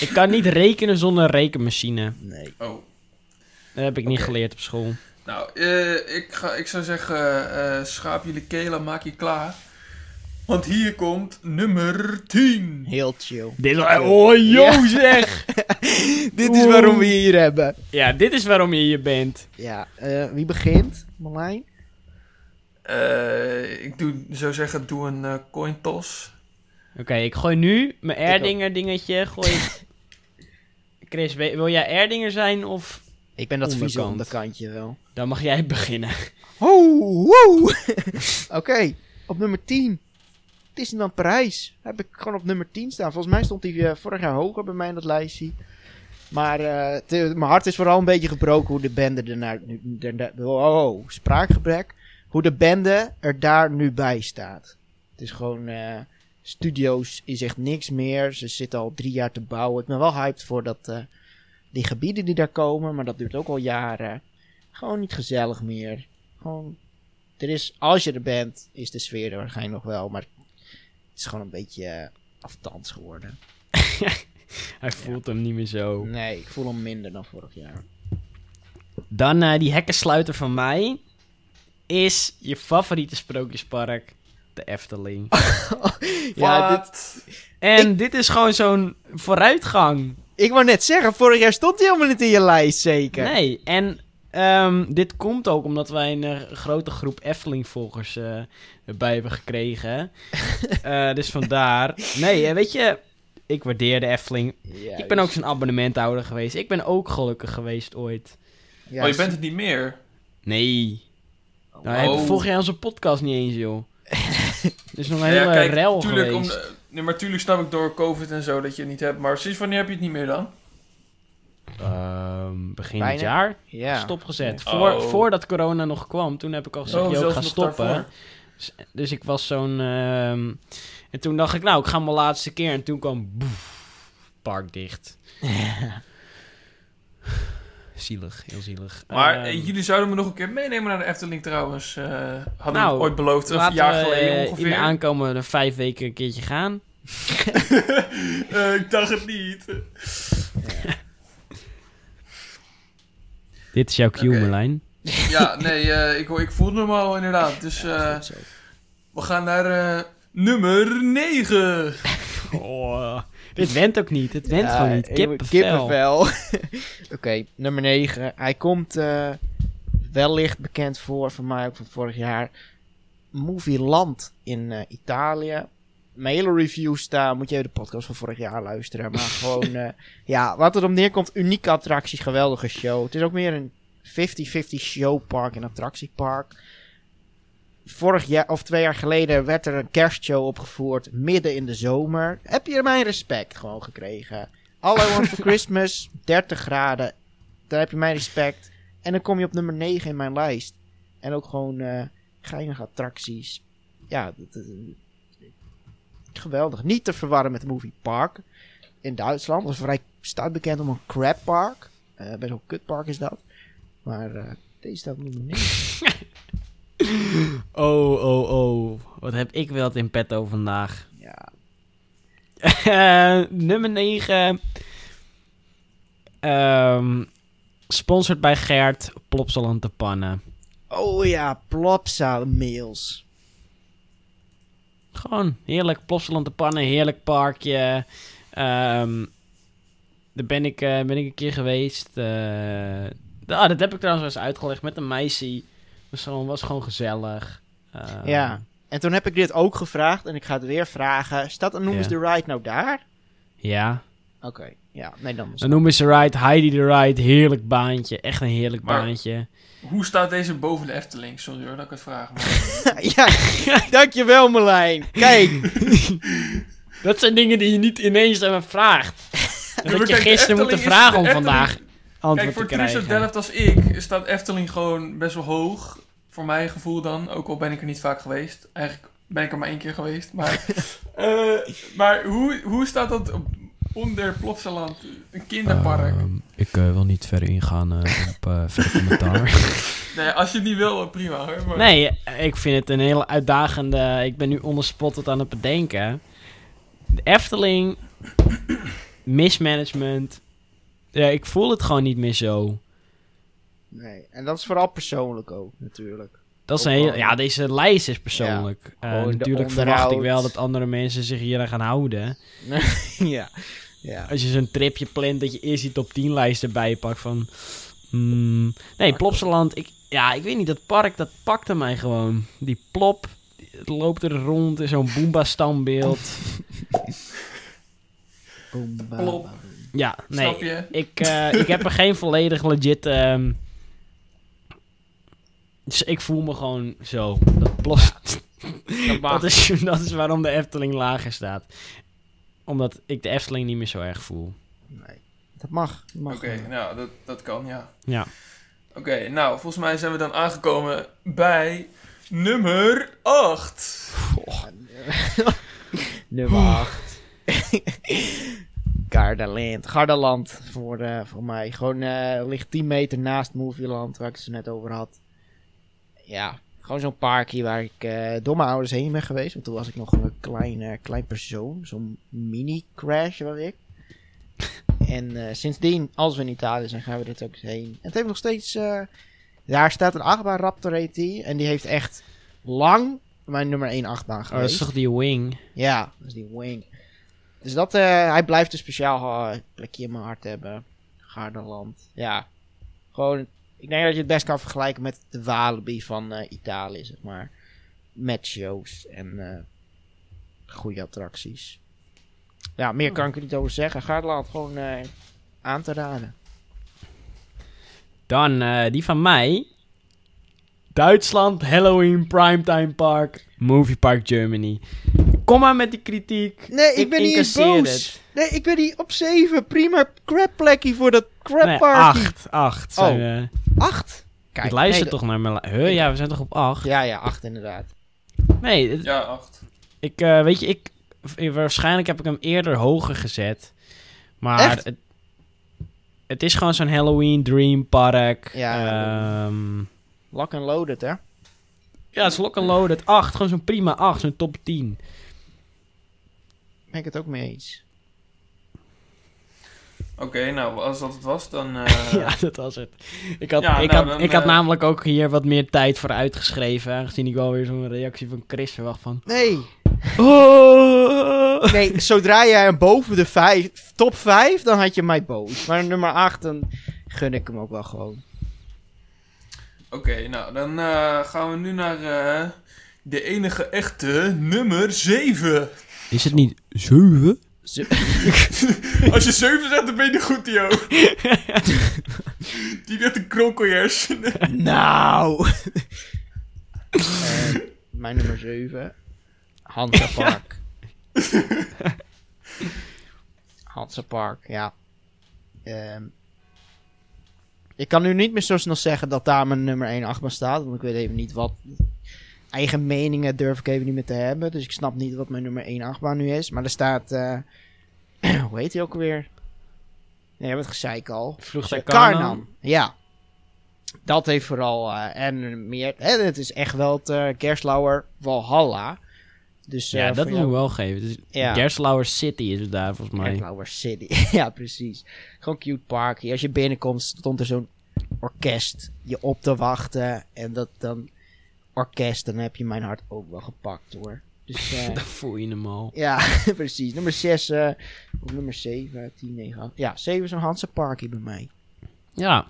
Ik kan niet rekenen zonder een rekenmachine. Nee. Oh. Dat heb ik niet geleerd op school. Nou, eh, ik, ga, ik zou zeggen, eh schaap jullie kelen, maak je klaar. Want hier komt nummer 10. Heel chill. Dit is... Oh, yo Ja. zeg! Dit is waarom we je hier hebben. Ja, dit is waarom je hier bent. Ja, eh, wie begint? Marlijn? Eh, ik doe, zo zeggen, doe een eh, coin toss. Oké, ik gooi nu mijn. Erdinger dingetje. Gooi ik... Chris, wil jij Erdinger zijn of... Ik ben dat vieze Onderkant. onderkantje wel. Dan mag jij beginnen. Oh, wow. Oké, op nummer 10. Disneyland Parijs. Heb ik gewoon op nummer 10 staan. Volgens mij stond hij eh, vorig jaar hoger bij mij in dat lijstje. Maar eh, het- mijn hart is vooral een beetje gebroken hoe de bende er naar, nu, er, daar- oh, oh, spraakgebrek. Hoe de bende er daar nu bij staat. Het is gewoon... eh, studio's is echt niks meer. Ze zitten al drie jaar te bouwen. Ik ben wel hyped voor dat, eh, die gebieden die daar komen. Maar dat duurt ook al jaren. Gewoon niet gezellig meer. Gewoon er is, als je er bent, is de sfeer er waarschijnlijk nog wel, maar het is gewoon een beetje uh, aftans geworden. Hij voelt hem niet meer zo. Nee, ik voel hem minder dan vorig jaar. Dan eh, die hekkensluiter van mij is je favoriete sprookjespark, de Efteling. Ja, dit? En dit is gewoon zo'n vooruitgang. ik wou net zeggen, vorig jaar stond hij helemaal niet in je lijst, zeker. Nee, en ehm, dit komt ook omdat wij een eh, grote groep Efteling-volgers eh, erbij hebben gekregen. Eh, dus vandaar. Nee, weet je, ik waardeer de Efteling. Ja, ik ben ook zo'n abonnementhouder geweest. Ik ben ook gelukkig geweest ooit. ja, oh, je bent het niet meer. Nee. Nou, hij Oh. heeft vorig jaar onze podcast niet eens, joh. Er is nog een Ja, hele kijk, rel tuurlijk, geweest. nee, maar tuurlijk snap ik door COVID en zo dat je het niet hebt. Maar sinds wanneer heb je het niet meer dan? Ehm, begin dit jaar ja. stopgezet. Oh. Voor, Voordat corona nog kwam, toen heb ik al gezegd, Oh, yo, ik ga stoppen. Dus, dus ik was zo'n... ehm, en toen dacht ik, nou, ik ga mijn laatste keer. En toen kwam... Boef, park dicht. Zielig, heel zielig. Maar Ehm, eh, jullie zouden me nog een keer meenemen naar de Efteling trouwens. eh hadden Nou, we ooit beloofd, een jaar geleden eh, in ongeveer. de aankomende vijf weken een keertje gaan. Eh, ik dacht het niet. Dit is jouw cue. Merlijn. Ja, nee, ik, ik voelde hem al inderdaad. Dus we gaan naar nummer 9. Oh, dit went ook niet. Het went Ja, gewoon niet. Kippenvel. Kippenvel. Oké, nummer 9. Hij komt eh, wellicht bekend voor, van mij ook van vorig jaar. Movie Land in eh, Italië. Mijn hele review staan. Moet je even de podcast van vorig jaar luisteren. Maar gewoon, eh, ja, wat erop neerkomt. Unieke attracties, geweldige show. Het is ook meer een 50-50 showpark en attractiepark. Vorig jaar of twee jaar geleden werd er een kerstshow opgevoerd midden in de zomer. Heb je mijn respect gewoon gekregen? All I Want for Christmas, 30 graden. Daar heb je mijn respect. En dan kom je op nummer 9 in mijn lijst. En ook gewoon eh geinige attracties. Ja, dat, dat- geweldig. Niet te verwarren met de Movie Park in Duitsland. Dat is vrij staat bekend om een crab park. Eh best wel een kutpark is dat. Maar eh, deze staat op nummer 9. Oh, oh, oh. Wat heb ik wel in petto vandaag. Ja, Eh, nummer 9. Ehm sponsored bij Gert. Plopsaland te pannen. Oh ja, Plopsa mails. Gewoon heerlijk. Plopsaland te pannen. Heerlijk parkje. Ehm daar ben ik, eh, ben ik een keer geweest. Eh, ah, dat heb ik trouwens eens uitgelegd met een meisje. Was gewoon, was gewoon gezellig. Ehm, Ja. En toen heb ik dit ook gevraagd en ik ga het weer vragen. Staat Anubis Ja. the Ride nou daar? Ja. Oké, ja, nee dan. Dan noemen ze Ride, Heidi the Ride. Heerlijk baantje. Echt een heerlijk Maar- baantje. Hoe staat deze boven de Efteling? Sorry hoor dat ik het vraag. Maar... ja, dankjewel Marlijn. Kijk, Dat zijn dingen die je niet ineens aan me vraagt. En dat je de gisteren is- vragen de om vandaag Kijk, voor krijgen. Delft als ik staat Efteling gewoon best wel hoog. Voor mijn gevoel dan. Ook al ben ik er niet vaak geweest. Eigenlijk ben ik er maar één keer geweest. Maar, eh, maar hoe, hoe staat dat op- onder Plopsaland? Een kinderpark. Ehm, ik eh, wil niet verder ingaan op uh, verder commentaar. Nee, als je het niet wil, prima hoor. Maar... nee, eh, ik vind het een hele uitdagende... Ik ben nu onderspot aan het bedenken. De Efteling, mismanagement. Ja, ik voel het gewoon niet meer zo. Nee, en dat is vooral persoonlijk ook, natuurlijk. Dat is een hele, ja, deze lijst is persoonlijk. Eh, natuurlijk verwacht ik wel dat andere mensen zich hier aan gaan houden. ja. ja. Als je zo'n tripje plant, dat je eerst die top 10 lijst erbij pakt van... hmm, nee, Plopsaland, ik, ja, ik weet niet, dat park, dat pakte mij gewoon. Die plop, het loopt er rond in zo'n Boomba-standbeeld. Boom, ba, Plop. Ja, nee, Snap je? ik, eh, ik heb er geen volledig legit... ehm, dus ik voel me gewoon zo. Dat plop, Dat is, dat is waarom de Efteling lager staat. Omdat ik de Efteling niet meer zo erg voel. Nee. Dat mag. Dat mag Oké, nou, dat, dat kan, ja. Ja. Oké, nou, volgens mij zijn we dan aangekomen bij nummer 8. Nummer 8. Gardaland. Gardaland voor, eh, voor mij. Gewoon eh, ligt 10 meter naast Movieland, waar ik het zo net over had. Ja, gewoon zo'n parkje waar ik eh, door mijn ouders heen ben geweest. Want toen was ik nog een klein, klein persoon. Zo'n mini-crash was ik. En sindsdien, als we in Italië zijn, gaan we er ook eens heen. En het heeft nog steeds... daar staat een achtbaan, Raptor heet die. En die heeft echt lang mijn nummer 1 achtbaan Oh, geweest. dat is toch die wing? Ja, dat is die wing. Dus dat, eh, hij blijft een speciaal eh, plekje in mijn hart hebben. Gardaland. Ja, gewoon, ik denk dat je het best kan vergelijken met de Walibi van eh, Italië, zeg maar. Met shows en goede attracties. Ja, meer kan ik er niet over zeggen. Gardaland gewoon aan te raden. Dan die van mij. Duitsland, Halloween, Primetime Park, Movie Park Germany. Kom maar met die kritiek. Nee, ik, ben niet boos. het. Nee, ik ben niet op 7. Prima crap plekje voor dat crap Nee, party. acht. Acht. zijn Oh. we. Acht? Kijk, ik luister nee, toch naar mijn... Huh, ja, we zijn toch op acht? Ja, ja, acht inderdaad. Nee, het- Ja, 8. ik, eh, weet je, ik... v- Waarschijnlijk heb ik hem eerder hoger gezet. Maar Echt? het, het is gewoon zo'n Halloween Dream Park. Ja, Ehm, Lock and loaded, hè? ja, het is lock and loaded. 8, gewoon zo'n prima 8, zo'n top 10. Ben ik het ook mee eens. Oké, nou, als dat het was, dan... eh, ja, dat was het. Ik had, Ja, ik nou, had, dan, ik had eh, namelijk ook hier wat meer tijd voor uitgeschreven. Aangezien ik wel weer zo'n reactie van Chris verwacht van... Nee. Oh. Nee, zodra jij hem boven de vijf, top 5, dan had je mij boos. Maar nummer 8, dan gun ik hem ook wel gewoon. Oké, nou, dan eh, gaan we nu naar eh, de enige echte nummer 7. Is het niet 7? Als je 7 zegt, dan ben je goed, Tio. Die net een kronkelijers. nou. Eh, mijn nummer 7. Hansa Park. Hansa Park, ja. Ehm, ik kan nu niet meer zo snel zeggen dat daar mijn nummer 1 achtbaan staat. Want ik weet even niet wat... Eigen meningen durf ik even niet meer te hebben. Dus ik snap niet wat mijn nummer 1 achtbaan nu is. Maar er staat... eh, hoe heet hij ook alweer? Nee, wat gezeik al. Vloegtuig Karnan. Ja. Dat heeft vooral... eh, en meer... Hè, het is echt wel het uh, Gerstlauer Valhalla. Dus, Ja, eh, dat moet jou- ik wel geven. Dus Ja. Gerstlauer City is het daar volgens mij. Gerstlauer City. ja, precies. Gewoon cute park. Als je binnenkomt stond er zo'n orkest je op te wachten. En dat dan orkest, dan heb je mijn hart ook wel gepakt hoor. Dus eh, Dan voel je hem al. ja, precies. Nummer 6 of nummer 7, 10, 9, 8. Ja, 7 is een Hanse parkje bij mij. Ja.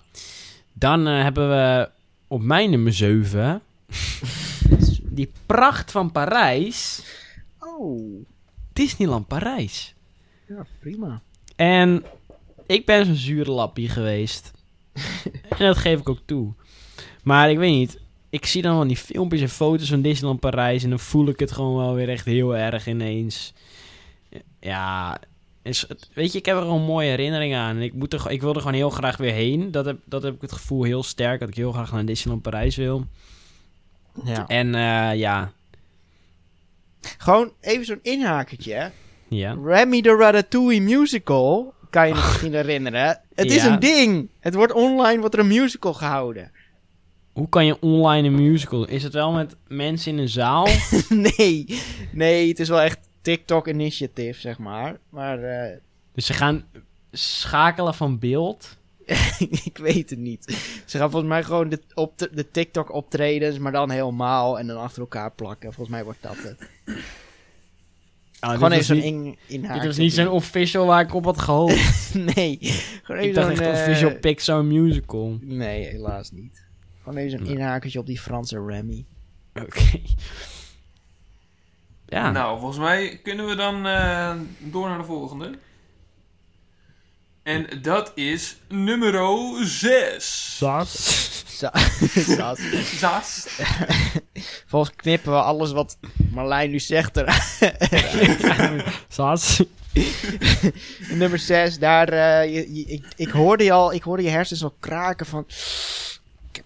Dan eh, hebben we op mijn nummer 7... die pracht van Parijs. Oh, Disneyland Parijs. ja, prima. En ik ben zo'n zure lappie geweest. en dat geef ik ook toe. Maar ik weet niet. Ik zie dan wel die filmpjes en foto's van Disneyland Parijs. En dan voel ik het gewoon wel weer echt heel erg ineens. Ja, is het, weet je, ik heb er gewoon mooie herinneringen aan. En ik, moet er, ik wil er gewoon heel graag weer heen. Dat heb, dat heb ik het gevoel heel sterk. Dat ik heel graag naar Disneyland Parijs wil. Ja. En eh, ja, Gewoon even zo'n inhakertje. hè. ja. Remy the Ratatouille musical, kan je je misschien herinneren. Het is een ding. Het wordt online, wordt er een musical gehouden. Hoe kan je online een musical? Is het wel met mensen in een zaal? nee, nee, het is wel echt TikTok initiative, zeg maar. Maar eh, dus ze gaan schakelen van beeld. ik weet het niet. Ze gaan volgens mij gewoon de, op de, de TikTok optredens, maar dan helemaal en dan achter elkaar plakken. Volgens mij wordt dat het. Ah, gewoon even zo'n in, in Dit was niet zo'n official waar ik op had gehoopt. Nee, gewoon ik dacht echt eh, official Pixar musical. Nee, helaas niet. Gewoon even Nee. inhakertje op die Franse Remy. Oké. Ja. Nou, volgens mij kunnen we dan eh, door naar de volgende. En dat is nummer 6. Sas. Za- Zat. Zas. Volgens knippen we alles wat Marlijn nu zegt eruit. Sas. Nummer 6, daar, eh, je, je- ik, ik, hoorde je al, ik hoorde je hersens al kraken van...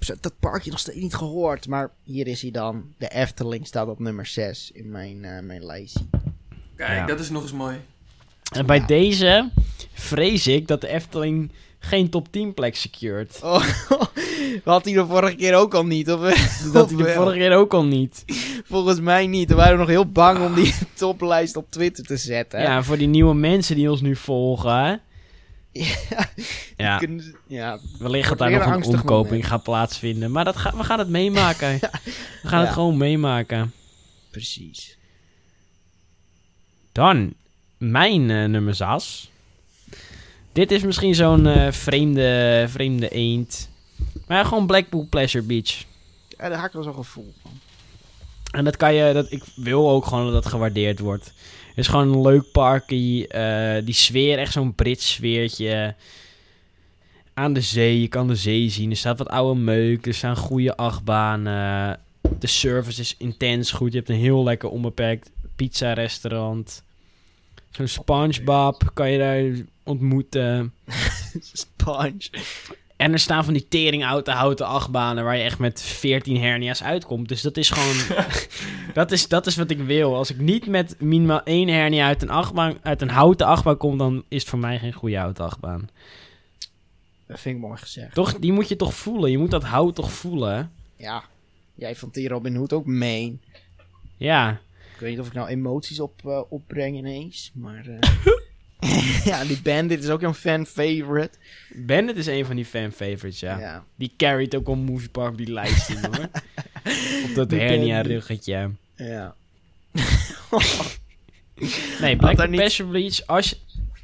Dat parkje nog steeds niet gehoord. Maar hier is hij dan. De Efteling staat op nummer 6 in mijn, eh, mijn lijstje. Kijk, Ja. dat is nog eens mooi. En bij Ja. deze vrees ik dat de Efteling geen top 10 plek secured. Oh, had hij de vorige keer ook al niet? Of, Dat hij de vorige keer ook al niet. Volgens mij niet. We waren nog heel bang om die toplijst op Twitter te zetten. Ja, voor die nieuwe mensen die ons nu volgen. Ja. Ja, Kunnen- ja. wellicht Wordt daar nog een omkoping moment. gaat plaatsvinden. Maar dat ga, we gaan het meemaken. We gaan het gewoon meemaken. Precies. Dan, mijn eh, nummer 6. Dit is misschien zo'n eh, vreemde, vreemde eend. Maar gewoon Blackpool Pleasure Beach. Ja, daar had ik wel zo'n gevoel van. En dat kan je, dat, ik wil ook gewoon dat dat gewaardeerd wordt. Het is gewoon een leuk parkie. eh, die sfeer, echt zo'n Brits sfeertje. Aan de zee, je kan de zee zien. Er staat wat oude meuk, er staan goede achtbanen. De service is intens goed. Je hebt een heel lekker onbeperkt pizza-restaurant. Zo'n Spongebob kan je daar ontmoeten. Sponge. En er staan van die teringhouten houten achtbanen waar je echt met 14 hernia's uitkomt. Dus dat is gewoon. dat, is, dat is wat ik wil. Als ik niet met minimaal één hernia uit een, achtbaan, uit een houten achtbaan kom, dan is het voor mij geen goede houten achtbaan. Dat vind ik mooi gezegd. Toch, die moet je toch voelen. Je moet dat hout toch voelen. Ja. Jij vond die Robin Hood ook main. Ja. Ik weet niet of ik nou emoties op, eh, opbreng ineens. Maar eh, ja, die Bandit is ook een fan favorite. Bandit is een van die fan favorites, ja. ja. Die carried ook al Movie Park die lijst in, hoor. Op dat Die hernia Bandit. ruggetje. Ja. Nee, Black niet- Bleach, als je,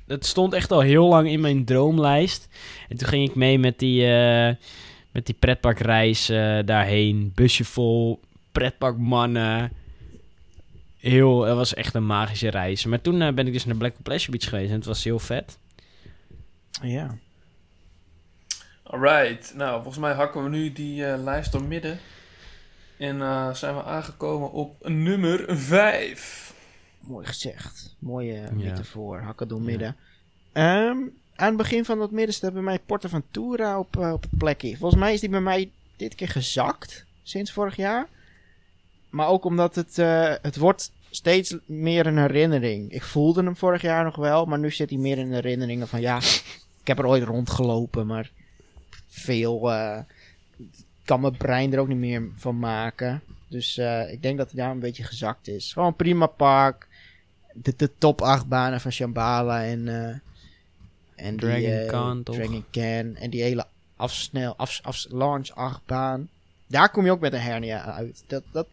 het stond echt al heel lang in mijn droomlijst. En toen ging ik mee met die, eh, met die pretparkreis eh, daarheen. Busje vol, pretparkmannen. Heel, dat was echt een magische reis. Maar toen eh, ben ik dus naar Black Pleasure Beach geweest en het was heel vet. Ja. Alright, nou volgens mij hakken we nu die eh, lijst door midden. En eh, zijn we aangekomen op nummer 5. Mooi gezegd. Mooie Ja. metafoor. Hakken door Ja. midden. Ehm, aan het begin van dat midden staat bij mij Portaventura op, eh, op het plekje. Volgens mij is die bij mij dit keer gezakt. Sinds vorig jaar. Maar ook omdat het, eh, het wordt steeds meer een herinnering. Ik voelde hem vorig jaar nog wel. Maar nu zit hij meer in de herinneringen van ja, ik heb er ooit rondgelopen. Maar veel eh, kan mijn brein er ook niet meer van maken. Dus eh, ik denk dat hij daar een beetje gezakt is. Gewoon prima park. De, de top 8 banen van Shambhala en, en Dragon die, Khan? Dragon Can. En die hele afsnel, af, af, launch 8 baan. Daar kom je ook met een hernia uit. Dat, dat,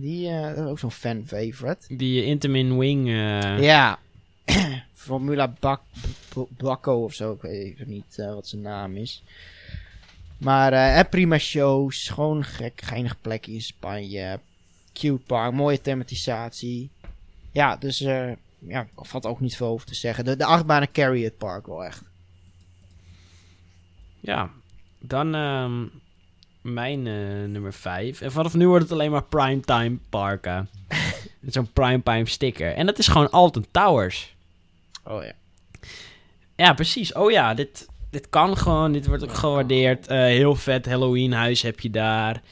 die eh, is ook zo'n fan favorite. Die Intamin Wing. eh, Ja. Formula Bak B- Bakko of zo. Ik weet niet eh, wat zijn naam is. Maar eh, eh, prima shows. Gewoon gek, geinig plekje in Spanje. Cute park. Mooie thematisatie. Ja, dus eh ja, er valt ook niet veel over te zeggen. De, de achtbanen carry het park wel echt. Ja, dan ehm, mijn eh, nummer 5. En vanaf nu wordt het alleen maar primetime parken. Met zo'n primetime sticker. En dat is gewoon Alton Towers. Oh ja. Ja, precies. Oh ja, dit, dit kan gewoon. Dit wordt ook gewaardeerd. Eh, heel vet Halloween huis heb je daar.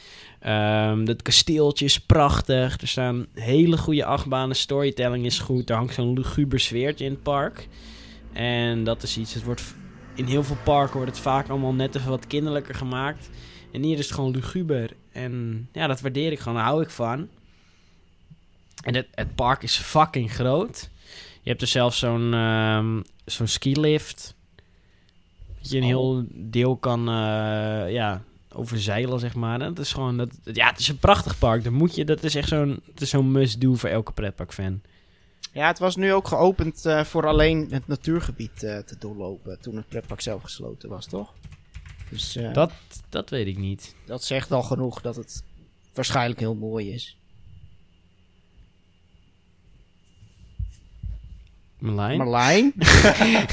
Ehm dat kasteeltje is prachtig. Er staan hele goede achtbanen. Storytelling is goed. Er hangt zo'n luguber sfeertje in het park. En dat is iets. Het wordt in heel veel parken wordt het vaak allemaal net even wat kinderlijker gemaakt. En hier is het gewoon luguber. En ja, dat waardeer ik gewoon. Daar hou ik van. En het, het park is fucking groot. Je hebt er zelfs zo'n ehm zo'n skilift. Dat je een heel deel kan eh, ja, overzeilen, zeg maar. Het is gewoon, dat, ja, het is een prachtig park. Dan moet je, dat is echt zo'n, zo'n must-do voor elke pretpark-fan. Ja, het was nu ook geopend eh, voor alleen het natuurgebied eh, te doorlopen. Toen het pretpark zelf gesloten was, toch? Dus eh, dat... Dat, weet ik niet. dat zegt al genoeg dat het waarschijnlijk heel mooi is. Marlijn? Marlijn?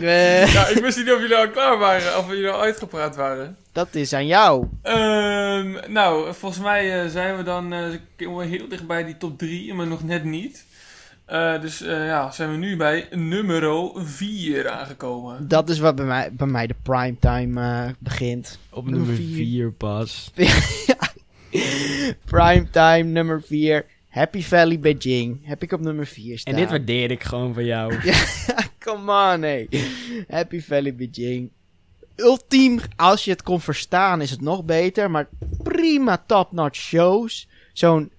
Eh, Ja, ik wist niet of jullie al klaar waren, of jullie al uitgepraat waren. dat is aan jou. Ehm, nou, volgens mij eh, zijn we dan eh, we heel dichtbij die top 3, maar nog net niet. Eh, dus eh, ja, zijn we nu bij nummer 4 aangekomen. Dat is wat bij mij, bij mij de primetime eh begint. Op nummer nummer vier. 4 pas. primetime nummer 4. Happy Valley Beijing. Heb ik op nummer 4 staan. En dit waardeer ik gewoon van jou. Come on, hey. Happy Valley Beijing. Ultiem, als je het kon verstaan, is het nog beter. Maar prima top-notch shows. Zo'n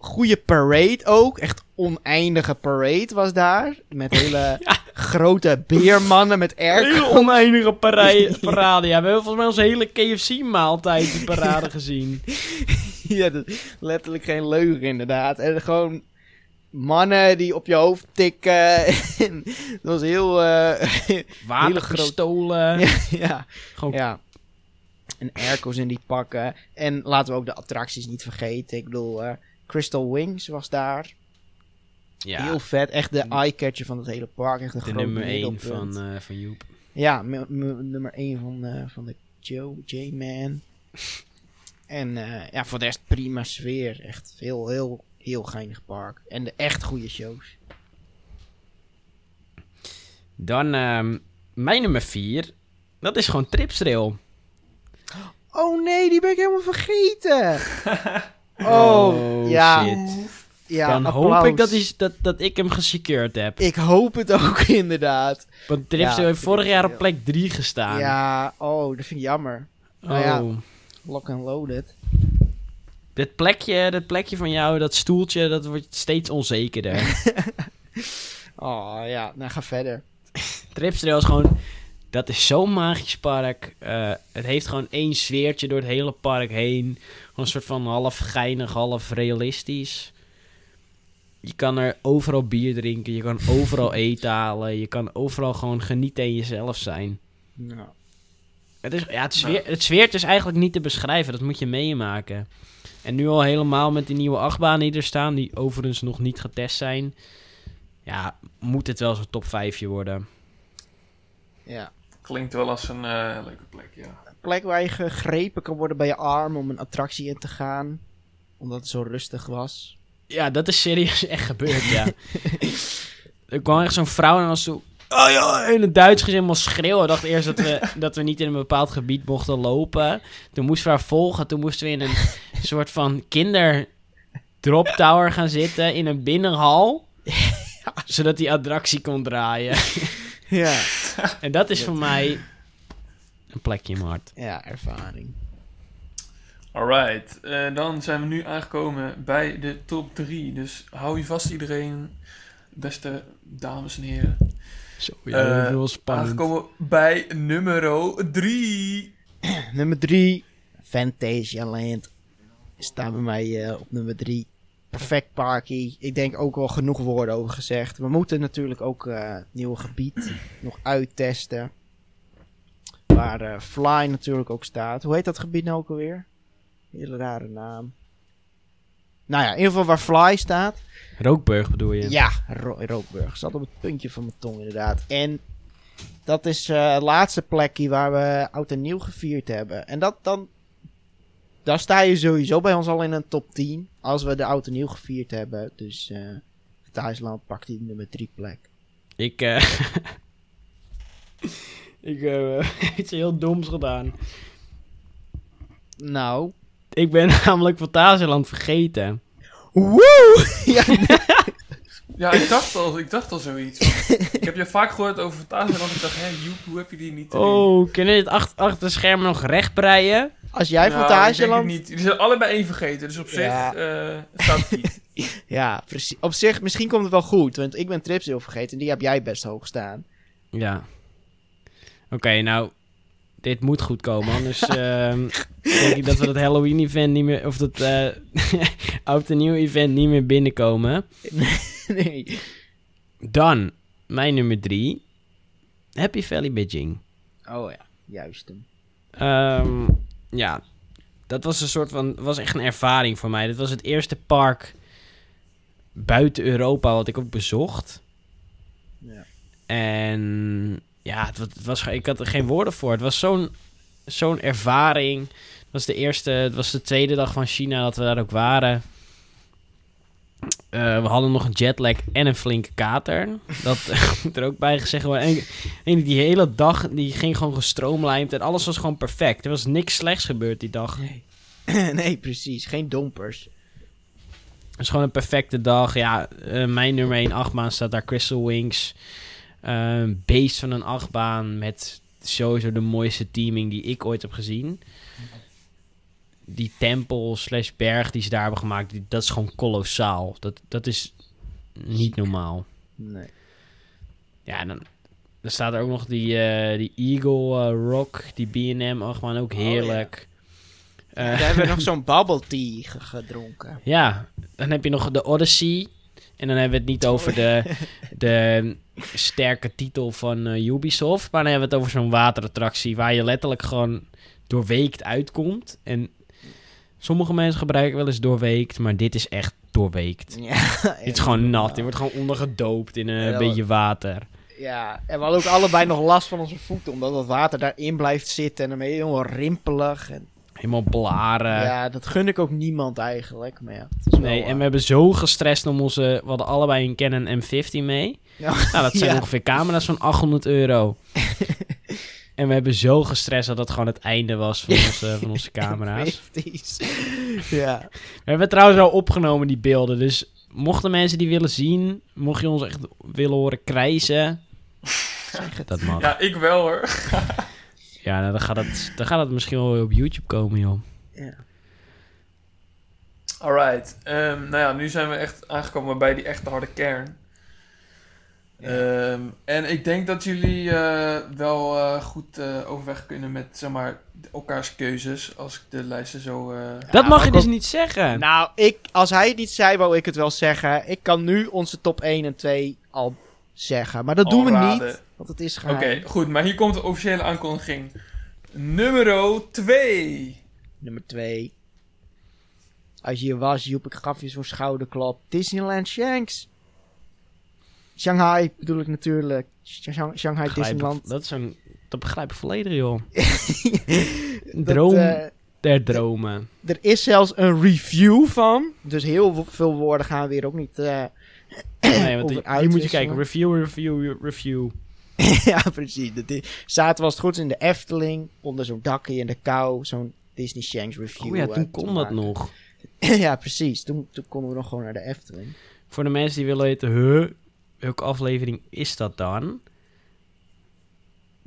goede parade ook. Echt oneindige parade was daar. Met hele grote beermannen met Hele airco. oneindige parade, parade. Ja, we hebben volgens mij onze hele KFC-maaltijd die parade gezien. ja, dat is letterlijk geen leugen inderdaad. En gewoon mannen die op je hoofd tikken. En dat was heel... eh, Hele grote- Waterpistolen. ja, ja. Gewoon Ja. En airco's in die pakken. En laten we ook de attracties niet vergeten. Ik bedoel, eh, Crystal Wings was daar. ja, Heel vet. Echt de eye-catcher van het hele park. Echt een de nummer 1 middelpunt. van, eh, van Joep. Ja, nummer 1 van, eh, van de Joe, J-Man. en eh, ja, voor de rest prima sfeer. Echt heel, heel, heel geinig park. En de echt goede shows. Dan ehm, mijn nummer 4. Dat is gewoon Tripstrail. Oh nee, die ben ik helemaal vergeten. oh, ja. shit. ja Dan applaus. hoop ik dat, dat, dat ik hem gesecured heb. Ik hoop het ook inderdaad. Want Ja, heeft vorig jaar op plek 3 gestaan. Ja, oh, dat vind ik jammer. oh. nou ja. Lock and loaded. Dit plekje, dit plekje van jou, dat stoeltje, dat wordt steeds onzekerder. Oh ja, nou ga verder. Tripstrail is gewoon... Dat is zo'n magisch park. Eh, het heeft gewoon één sfeertje door het hele park heen. Gewoon een soort van half geinig, half realistisch. Je kan er overal bier drinken. Je kan overal eten halen. Je kan overal gewoon genieten en jezelf zijn. Nou, Het, is, ja, het, sfeert is eigenlijk niet te beschrijven. Dat moet je meemaken. En nu al helemaal met die nieuwe achtbanen die er staan. Die overigens nog niet getest zijn. Ja, moet het wel zo'n top 5 worden. ja. Klinkt wel als een eh, leuke plek, ja. Een plek waar je gegrepen kan worden bij je arm om een attractie in te gaan. Omdat het zo rustig was. Ja, dat is serieus echt gebeurd, ja. er kwam echt zo'n vrouw en was zo... Oh ja, in het Duits ze helemaal schreeuwen. Dacht eerst dat we, dat we niet in een bepaald gebied mochten lopen. Toen moesten we haar volgen. Toen moesten we in een soort van kinder drop tower gaan zitten in een binnenhal. Zodat die attractie kon draaien. Ja. En dat is voor mij een plekje in mijn hart. Ja, ervaring. Alright, eh, dan zijn we nu aangekomen bij de top 3. Dus hou je vast iedereen, beste dames en heren. Zo, ja, heel spannend. Aangekomen bij nummer 3. Nummer 3. Fantasyland. Staat bij mij eh, op nummer 3. Perfect parkie. Ik denk ook wel genoeg woorden over gezegd. We moeten natuurlijk ook eh, het nieuwe gebied nog uittesten. Waar eh, Fly natuurlijk ook staat. Hoe heet dat gebied nou ook alweer? Hele rare naam. Nou ja, in ieder geval waar Fly staat. Rookburg bedoel je? Ja, Ro Rookburg. Zat op het puntje van mijn tong inderdaad. En dat is eh, het laatste plekje waar we oud en nieuw gevierd hebben. En dat dan... Daar sta je sowieso bij ons al in een top 10. Als we de oud en nieuw gevierd hebben. Dus eh Thuisland pakt die nummer 3 plek. Ik, eh ik heb iets heel doms gedaan. Nou. Ik ben namelijk Fantasieland vergeten. Woe! ja, Ja, ik dacht al, ik dacht al zoiets. ik heb je vaak gehoord over Fantasieland. Ik dacht, hé, Joep, hoe heb je die niet erin? Oh, kunnen dit ach- achter de schermen nog recht breien? Als jij Nou, Fantasieland... ik denk het niet. Die zijn allebei één vergeten, dus op zich Ja. eh staat het niet. Ja, precies. Op zich, misschien komt het wel goed. Want ik ben Tripsdale vergeten. En die heb jij best hoog staan. Ja. Oké, nou, dit moet goed komen. Anders ehm, denk ik dat we dat Halloween-event niet meer... Of dat eh oud en nieuw event niet meer binnenkomen. nee. Dan, mijn nummer drie. Happy Valley Beijing. Oh ja, juist hem. Ehm, ja, dat was een soort van... was echt een ervaring voor mij. Dit was het eerste park buiten Europa wat ik ook bezocht. Ja. En ja, het, wa- het was, ik had er geen woorden voor. Het was zo'n zo'n ervaring. Het was de eerste, het was de tweede dag van China dat we daar ook waren. Eh, we hadden nog een jetlag en een flinke kater. Dat moet er ook bij gezegd worden. En, en die hele dag die ging gewoon gestroomlijnd en alles was gewoon perfect. Er was niks slechts gebeurd die dag. Nee. nee, precies. Geen dompers. Het is gewoon een perfecte dag. Ja, eh, mijn nummer 1 achtbaan staat daar Crystal Wings. Eh, beest van een achtbaan met sowieso de mooiste teaming die ik ooit heb gezien. Die tempel slash berg die ze daar hebben gemaakt, die, dat is gewoon kolossaal. Dat, dat is niet normaal. Nee. Ja, dan, dan staat er ook nog die, eh, die Eagle eh, Rock, die B&M achtbaan, ook Oh, heerlijk. Ja, daar hebben we nog zo'n bubble tea ge- gedronken. Ja, dan heb je nog de Odyssey. En dan hebben we het niet over de, de sterke titel van Ubisoft. Maar dan hebben we het over zo'n waterattractie waar je letterlijk gewoon doorweekt uitkomt. En sommige mensen gebruiken wel eens doorweekt, maar dit is echt doorweekt. Ja, Dit is gewoon nat. Je wordt gewoon ondergedoopt in een dat- beetje water. Ja, en we hadden ook allebei nog last van onze voeten, omdat het water daarin blijft zitten en dan ben je helemaal rimpelig. En, Helemaal blaren. ja, dat gun ik ook niemand eigenlijk, maar ja. het is wel, Nee, en we hebben zo gestrest om onze... We hadden allebei een Canon M15 mee. Ja. Nou, dat zijn Ja. ongeveer camera's van 800 euro. en we hebben zo gestrest dat dat gewoon het einde was van onze, van onze camera's. 50's. ja. We hebben trouwens al opgenomen, die beelden. Dus mochten mensen die willen zien... Mocht je ons echt willen horen krijzen... Dat mag. Ja, Ja, ik wel hoor. nou, dan, gaat het, dan gaat het misschien wel weer op YouTube komen, joh. Ja. Alright. ehm, nou ja, nu zijn we echt aangekomen bij die echte harde kern. Ehm, en ik denk dat jullie eh, wel eh, goed eh, overweg kunnen met zeg maar, elkaars keuzes. Als ik de lijsten zo. eh, dat mag je dus ook- niet zeggen. Nou, ik, als hij het niet zei, wou ik het wel zeggen. Ik kan nu onze top 1 en 2 al zeggen. Maar dat al doen we raden. niet, want het is Oké, geheim. goed. Maar hier komt de officiële aankondiging. Nummer 2. Nummer 2. Als je hier was, Joep, ik gaf je zo'n schouderklap. Disneyland Shanks. Shanghai bedoel ik natuurlijk. Shang- Shanghai Begrijp Disneyland. dat, is een, dat begrijp ik volledig, joh. Dat, Droom eh, der dromen. er is zelfs een review van. Dus heel veel woorden gaan we weer ook niet... eh, Nee, want die- moet je kijken. Review, review, review. ja, precies. Is- Zaten was het goed in de Efteling. Onder zo'n dakje in de kou. Zo'n Disney Shanks review. Oh ja, eh, toen kon dat nog. ja, precies. Toen, toen konden we nog gewoon naar de Efteling. Voor de mensen die willen weten, huh, welke aflevering is dat dan?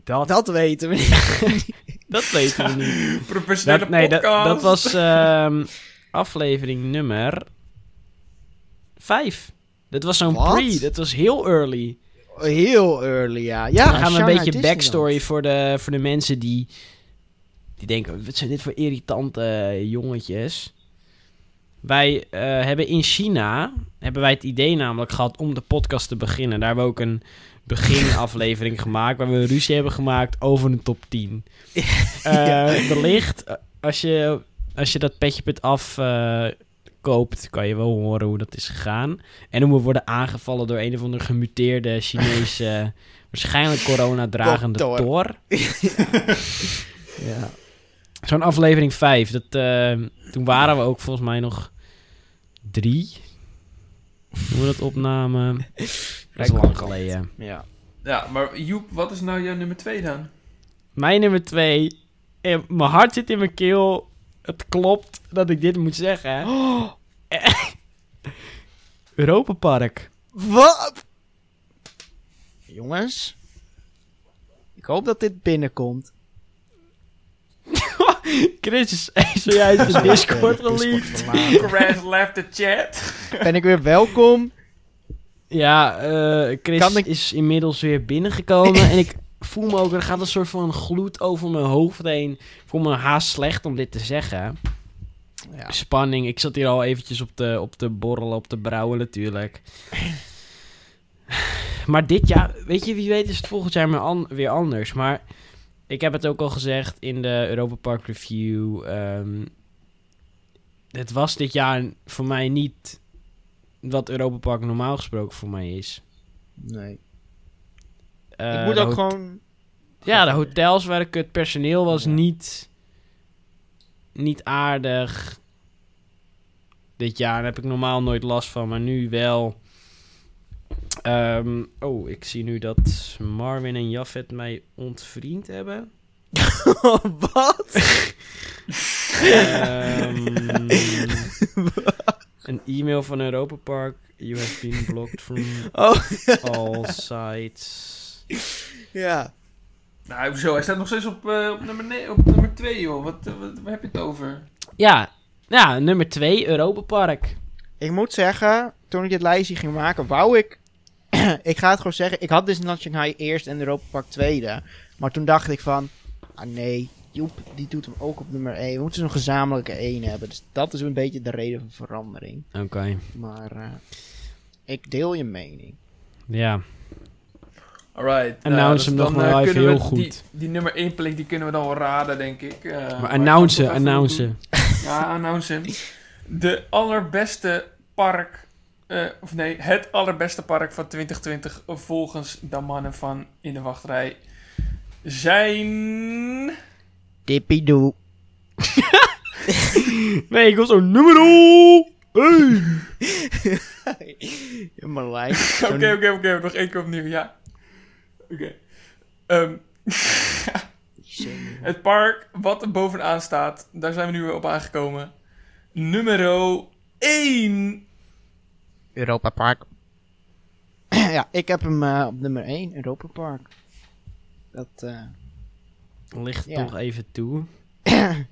Dat, Dat weten we niet. dat weten we niet. Professionele Dat, nee, podcast. dat was ehm, aflevering nummer 5. Dat was zo'n pre, dat was heel early. Heel early, ja. Ja, Dan gaan we een beetje Disneyland. backstory voor de, voor de mensen die, die denken, wat zijn dit voor irritante eh, jongetjes. Wij eh, hebben in China, hebben wij het idee namelijk gehad om de podcast te beginnen. Daar hebben we ook een beginaflevering gemaakt, waar we ruzie hebben gemaakt over een top 10. Eh wellicht, eh, als je, als je dat petje.af eh koopt, kan je wel horen hoe dat is gegaan. En hoe we worden aangevallen door een of andere gemuteerde Chinese, waarschijnlijk corona-dragende Dokter. Thor. Ja. Zo'n aflevering 5. Dat, toen waren we ook volgens mij nog. Toen we dat opnamen. Dat is lang geleden. ja. Ja, maar Joep, wat is nou jouw nummer 2 dan? Mijn nummer 2. Mijn hart zit in mijn keel. Het klopt dat ik dit moet zeggen. Oh, Europa Park. wat? Jongens. Ik hoop dat dit binnenkomt. Chris is zojuist de Discord geleakt. Crash left the chat. Ben ik weer welkom? Ja, eh, Chris Kan ik- is inmiddels weer binnengekomen. en ik voel me ook, er gaat een soort van gloed over mijn hoofd heen. Ik voel me haast slecht om dit te zeggen. Ja. Spanning, ik zat hier al eventjes op de, op de borrelen, op de brouwen natuurlijk. Maar dit jaar, weet je, wie weet is het volgend jaar an- weer anders. Maar ik heb het ook al gezegd in de Europa Park Review. ehm, het was dit jaar voor mij niet wat Europa Park normaal gesproken voor mij is. Nee. Eh, ik moet ook gewoon... Ja, de hotels waren kut. Personeel was Ja. niet, niet aardig. Dit jaar daar heb ik normaal nooit last van, maar nu wel. Ehm, oh, ik zie nu dat Marvin en Jafet mij ontvriend hebben. Wat? Ehm, een e-mail van Europa Park. You have been blocked from Oh, all sites. ja. Nou, hoezo? Hij staat nog steeds op, eh, op, nummer, op nummer 2, joh. Wat, eh, wat, waar heb je het over? Ja, ja nummer 2, Europa Park. Ik moet zeggen, toen ik dit lijstje ging maken, wou ik... ik ga het gewoon zeggen, ik had Disneyland Shanghai eerst en Europa Park tweede. Maar toen dacht ik van, ah nee, Joep, die doet hem ook op nummer 1. We moeten zo'n gezamenlijke 1 hebben. Dus dat is een beetje de reden van verandering. Oké, Maar eh, ik deel je mening. ja. Alright. Announce hem nog dan, maar eh, even kunnen we heel goed. Die, die nummer 1 plek, die kunnen we dan wel raden, denk ik. Eh, Maar announce, even announce. Ja, announce hem. De allerbeste park... eh, of nee, het allerbeste park van 2020 volgens de mannen van In de Wachtrij zijn... Dippie doe. Nee, ik was zo'n nummer. Hey. Helemaal lijp. Oké, oké, oké. Nog één keer opnieuw, ja. Oké. Ehm, het park wat er bovenaan staat, daar zijn we nu weer op aangekomen. Nummer 1. Europa Park. ja, ik heb hem eh, op nummer 1, Europa Park. Dat, eh, Ligt Ja. toch even toe.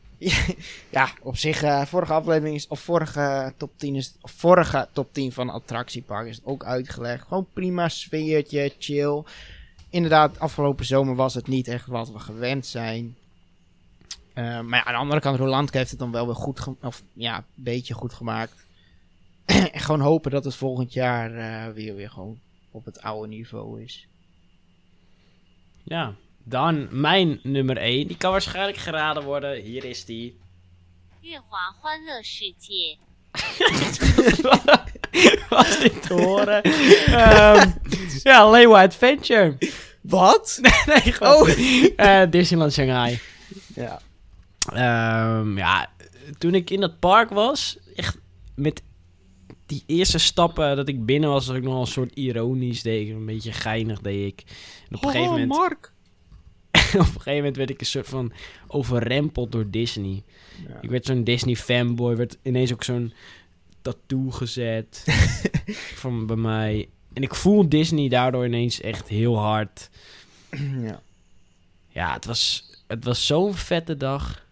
ja, op zich, eh, vorige aflevering is, of vorige top 10 is, of vorige top 10 van attractiepark is het ook uitgelegd. Gewoon prima sfeertje, chill. Inderdaad, afgelopen zomer was het niet echt wat we gewend zijn. Eh, maar ja, aan de andere kant, Roland heeft het dan wel weer goed, of ja, een beetje goed gemaakt. gewoon hopen dat het volgend jaar eh, weer, weer gewoon op het oude niveau is. Ja, dan mijn nummer 1. Die kan waarschijnlijk geraden worden. Hier is die. Was dit te horen? Ehm, ja, Lewa Adventure. Wat? nee, gewoon. Oh. Eh, Disneyland Shanghai. Ja. Ehm, ja, toen ik in dat park was, echt met die eerste stappen dat ik binnen was, was ik nog een soort ironisch, deed een beetje geinig, deed ik. En op een gegeven moment, Mark. op een gegeven moment werd ik een soort van overrempeld door Disney. Ja. Ik werd zo'n Disney fanboy, werd ineens ook zo'n tattoo gezet van bij mij. En ik voel Disney daardoor ineens echt heel hard. ja. Ja, het was, het was zo'n vette dag.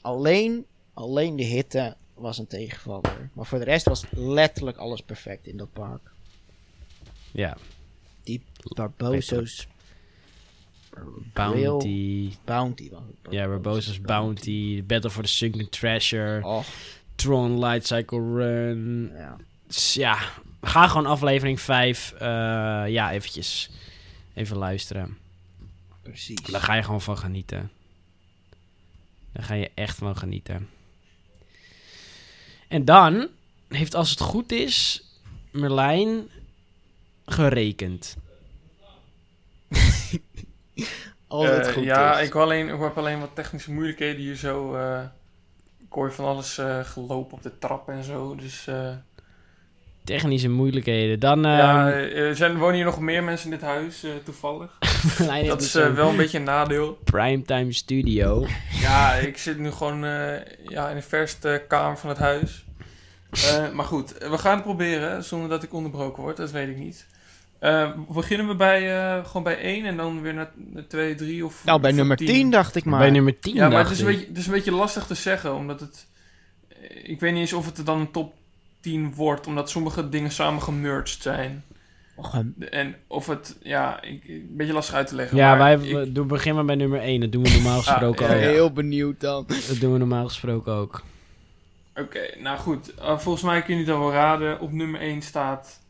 Alleen, alleen de hitte was een tegenvaller. Maar voor de rest was letterlijk alles perfect in dat park. Ja, Barboso's Bounty. Bounty. Ja, Barbosa's Bounty, Battle for the Sunken Treasure, Oh, Tron Light Cycle Run. ja. Dus ja, ga gewoon aflevering 5, ja, eventjes even luisteren. Precies. Daar ga je gewoon van genieten. Daar ga je echt van genieten. En dan heeft, als het goed is, Merlijn gerekend. Altijd Eh, goed ja, is. ik, wil alleen, ik heb alleen wat technische moeilijkheden hier zo. eh ik hoor van alles eh, gelopen op de trap en zo. Dus eh, Technische moeilijkheden. Dan, ja, ehm eh, er zijn, wonen hier nog meer mensen in dit huis, eh, toevallig. Dat is eh, een wel een beetje een nadeel. primetime studio. Ja, ik zit nu gewoon eh, ja, in de verste kamer van het huis. Eh, maar goed, we gaan het proberen zonder dat ik onderbroken word. Dat weet ik niet. Eh, beginnen we bij, eh, gewoon bij 1 en dan weer naar 2, 3 of Nou, bij nummer 10 dacht ik maar. Bij nummer 10 Ja, maar dacht het is, een beetje, het is een beetje lastig te zeggen, omdat het... eh, Ik weet niet eens of het er dan een top 10 wordt, omdat sommige dingen samen gemerged zijn. En of het, ja, ik, een beetje lastig uit te leggen. Ja, maar wij ik- we doen, beginnen bij nummer 1. Dat doen we normaal gesproken ja, ook. ja. heel benieuwd dan. Dat doen we normaal gesproken ook. Oké, nou goed. Uh, volgens mij kun je het al wel raden. Op nummer 1 staat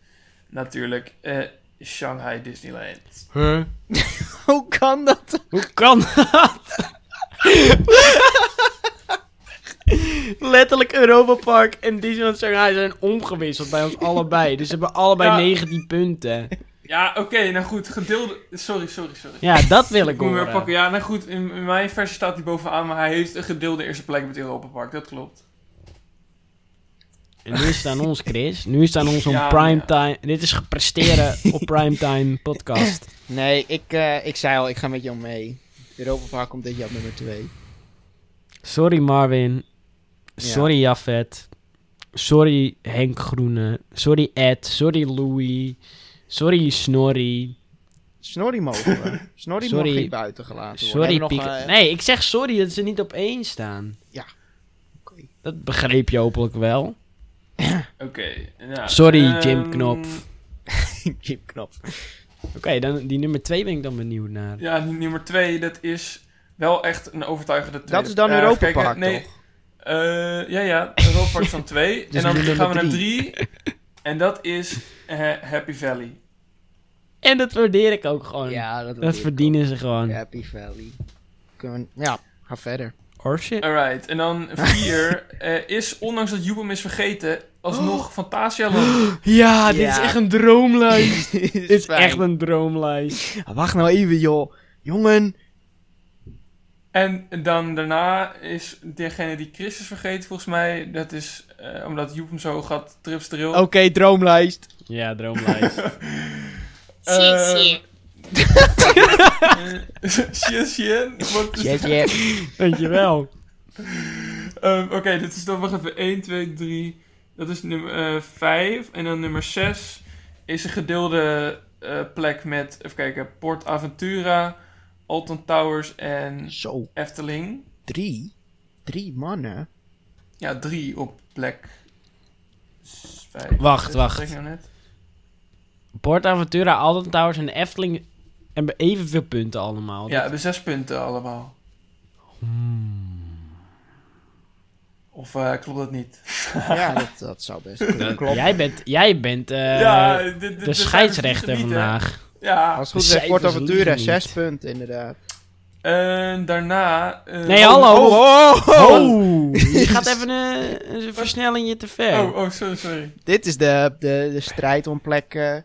natuurlijk eh, Shanghai Disneyland. Huh? Hoe kan dat? Hoe kan dat? Letterlijk Europa Park en Disneyland Shanghai zijn omgewisseld bij ons allebei. Dus ze hebben allebei Ja. 19 punten. Ja, oké, nou goed. Gedeelde... Sorry, sorry, sorry. Ja, dat wil ik weer horen. pakken. Ja, nou goed. In, in mijn versie staat hij bovenaan, maar hij heeft een gedeelde eerste plek met Europa Park. Dat klopt. En nu is het aan ons, Chris. Nu is het aan ons om Ja, primetime... Dit is gepresteren op primetime podcast. Nee, ik, eh, ik zei al, ik ga met jou mee. Europa Park komt dit jaar op nummer 2. Sorry Marvin. Ja. Sorry Jafet. Sorry Henk Groene. Sorry Ed. Sorry Louis. Sorry Snorri. Snorri mogen we. Snorri Sorry. mag niet buiten gelaten worden. Sorry nog, eh, Nee, ik zeg sorry dat ze niet op één staan. oké. Dat begreep je hopelijk wel. Oké. ja, Sorry, ehm, Jim Knop. Jim Knop. Oké, dan die nummer 2 ben ik dan benieuwd naar. Ja, die nummer 2, dat is wel echt een overtuigende tweede. Dat is dan Eh, Europa Park, nee, toch? Eh, ja, ja, is dan 2. Dus en dan gaan we naar drie. 3. En dat is eh, Happy Valley. En dat waardeer ik ook gewoon. Ja, dat, dat verdienen ze gewoon. Happy Valley. Kunnen we- ja, ga verder. Or shit. Alright, en dan 4 is, ondanks dat Joepem is vergeten, alsnog Fantasialand. Ja, dit Ja. is echt een droomlijst. Dit dit is echt een droomlijst. Wacht nou even, joh. Jongen. En dan daarna is degene die Chris is vergeten, volgens mij, dat is eh, omdat Joep hem zo gaat trips drill. Oké, droomlijst. Ja, droomlijst. Eh。Shit, shit. Dat? yes. Dankjewel. Ehm, Oké, dit is dan, wacht even, 1, 2, 3. Dat is nummer 5. En dan nummer 6 is een gedeelde eh, plek met, even kijken, Port Aventura, Alton Towers en Zo, Efteling. drie? Drie mannen? Ja, 3 op plek 5. Wacht, wacht. Nou net? Port Aventura, Alton Towers en de Efteling hebben evenveel punten allemaal. Ja, de 6 punten allemaal. Of eh, klopt dat niet? ja, dat, dat zou best kunnen. Klopt. Jij bent, jij bent eh, ja, de scheidsrechter hè? Ja, Als het goed is, heeft Port cijfers Aventura liegen zes niet. punten, inderdaad. en daarna... eh, Nee, oh, hallo. Oh, oh, oh. Oh, je gaat even een, een versnellingje te ver. Oh, oh, sorry, sorry. Dit is de, de, de strijd om plek eh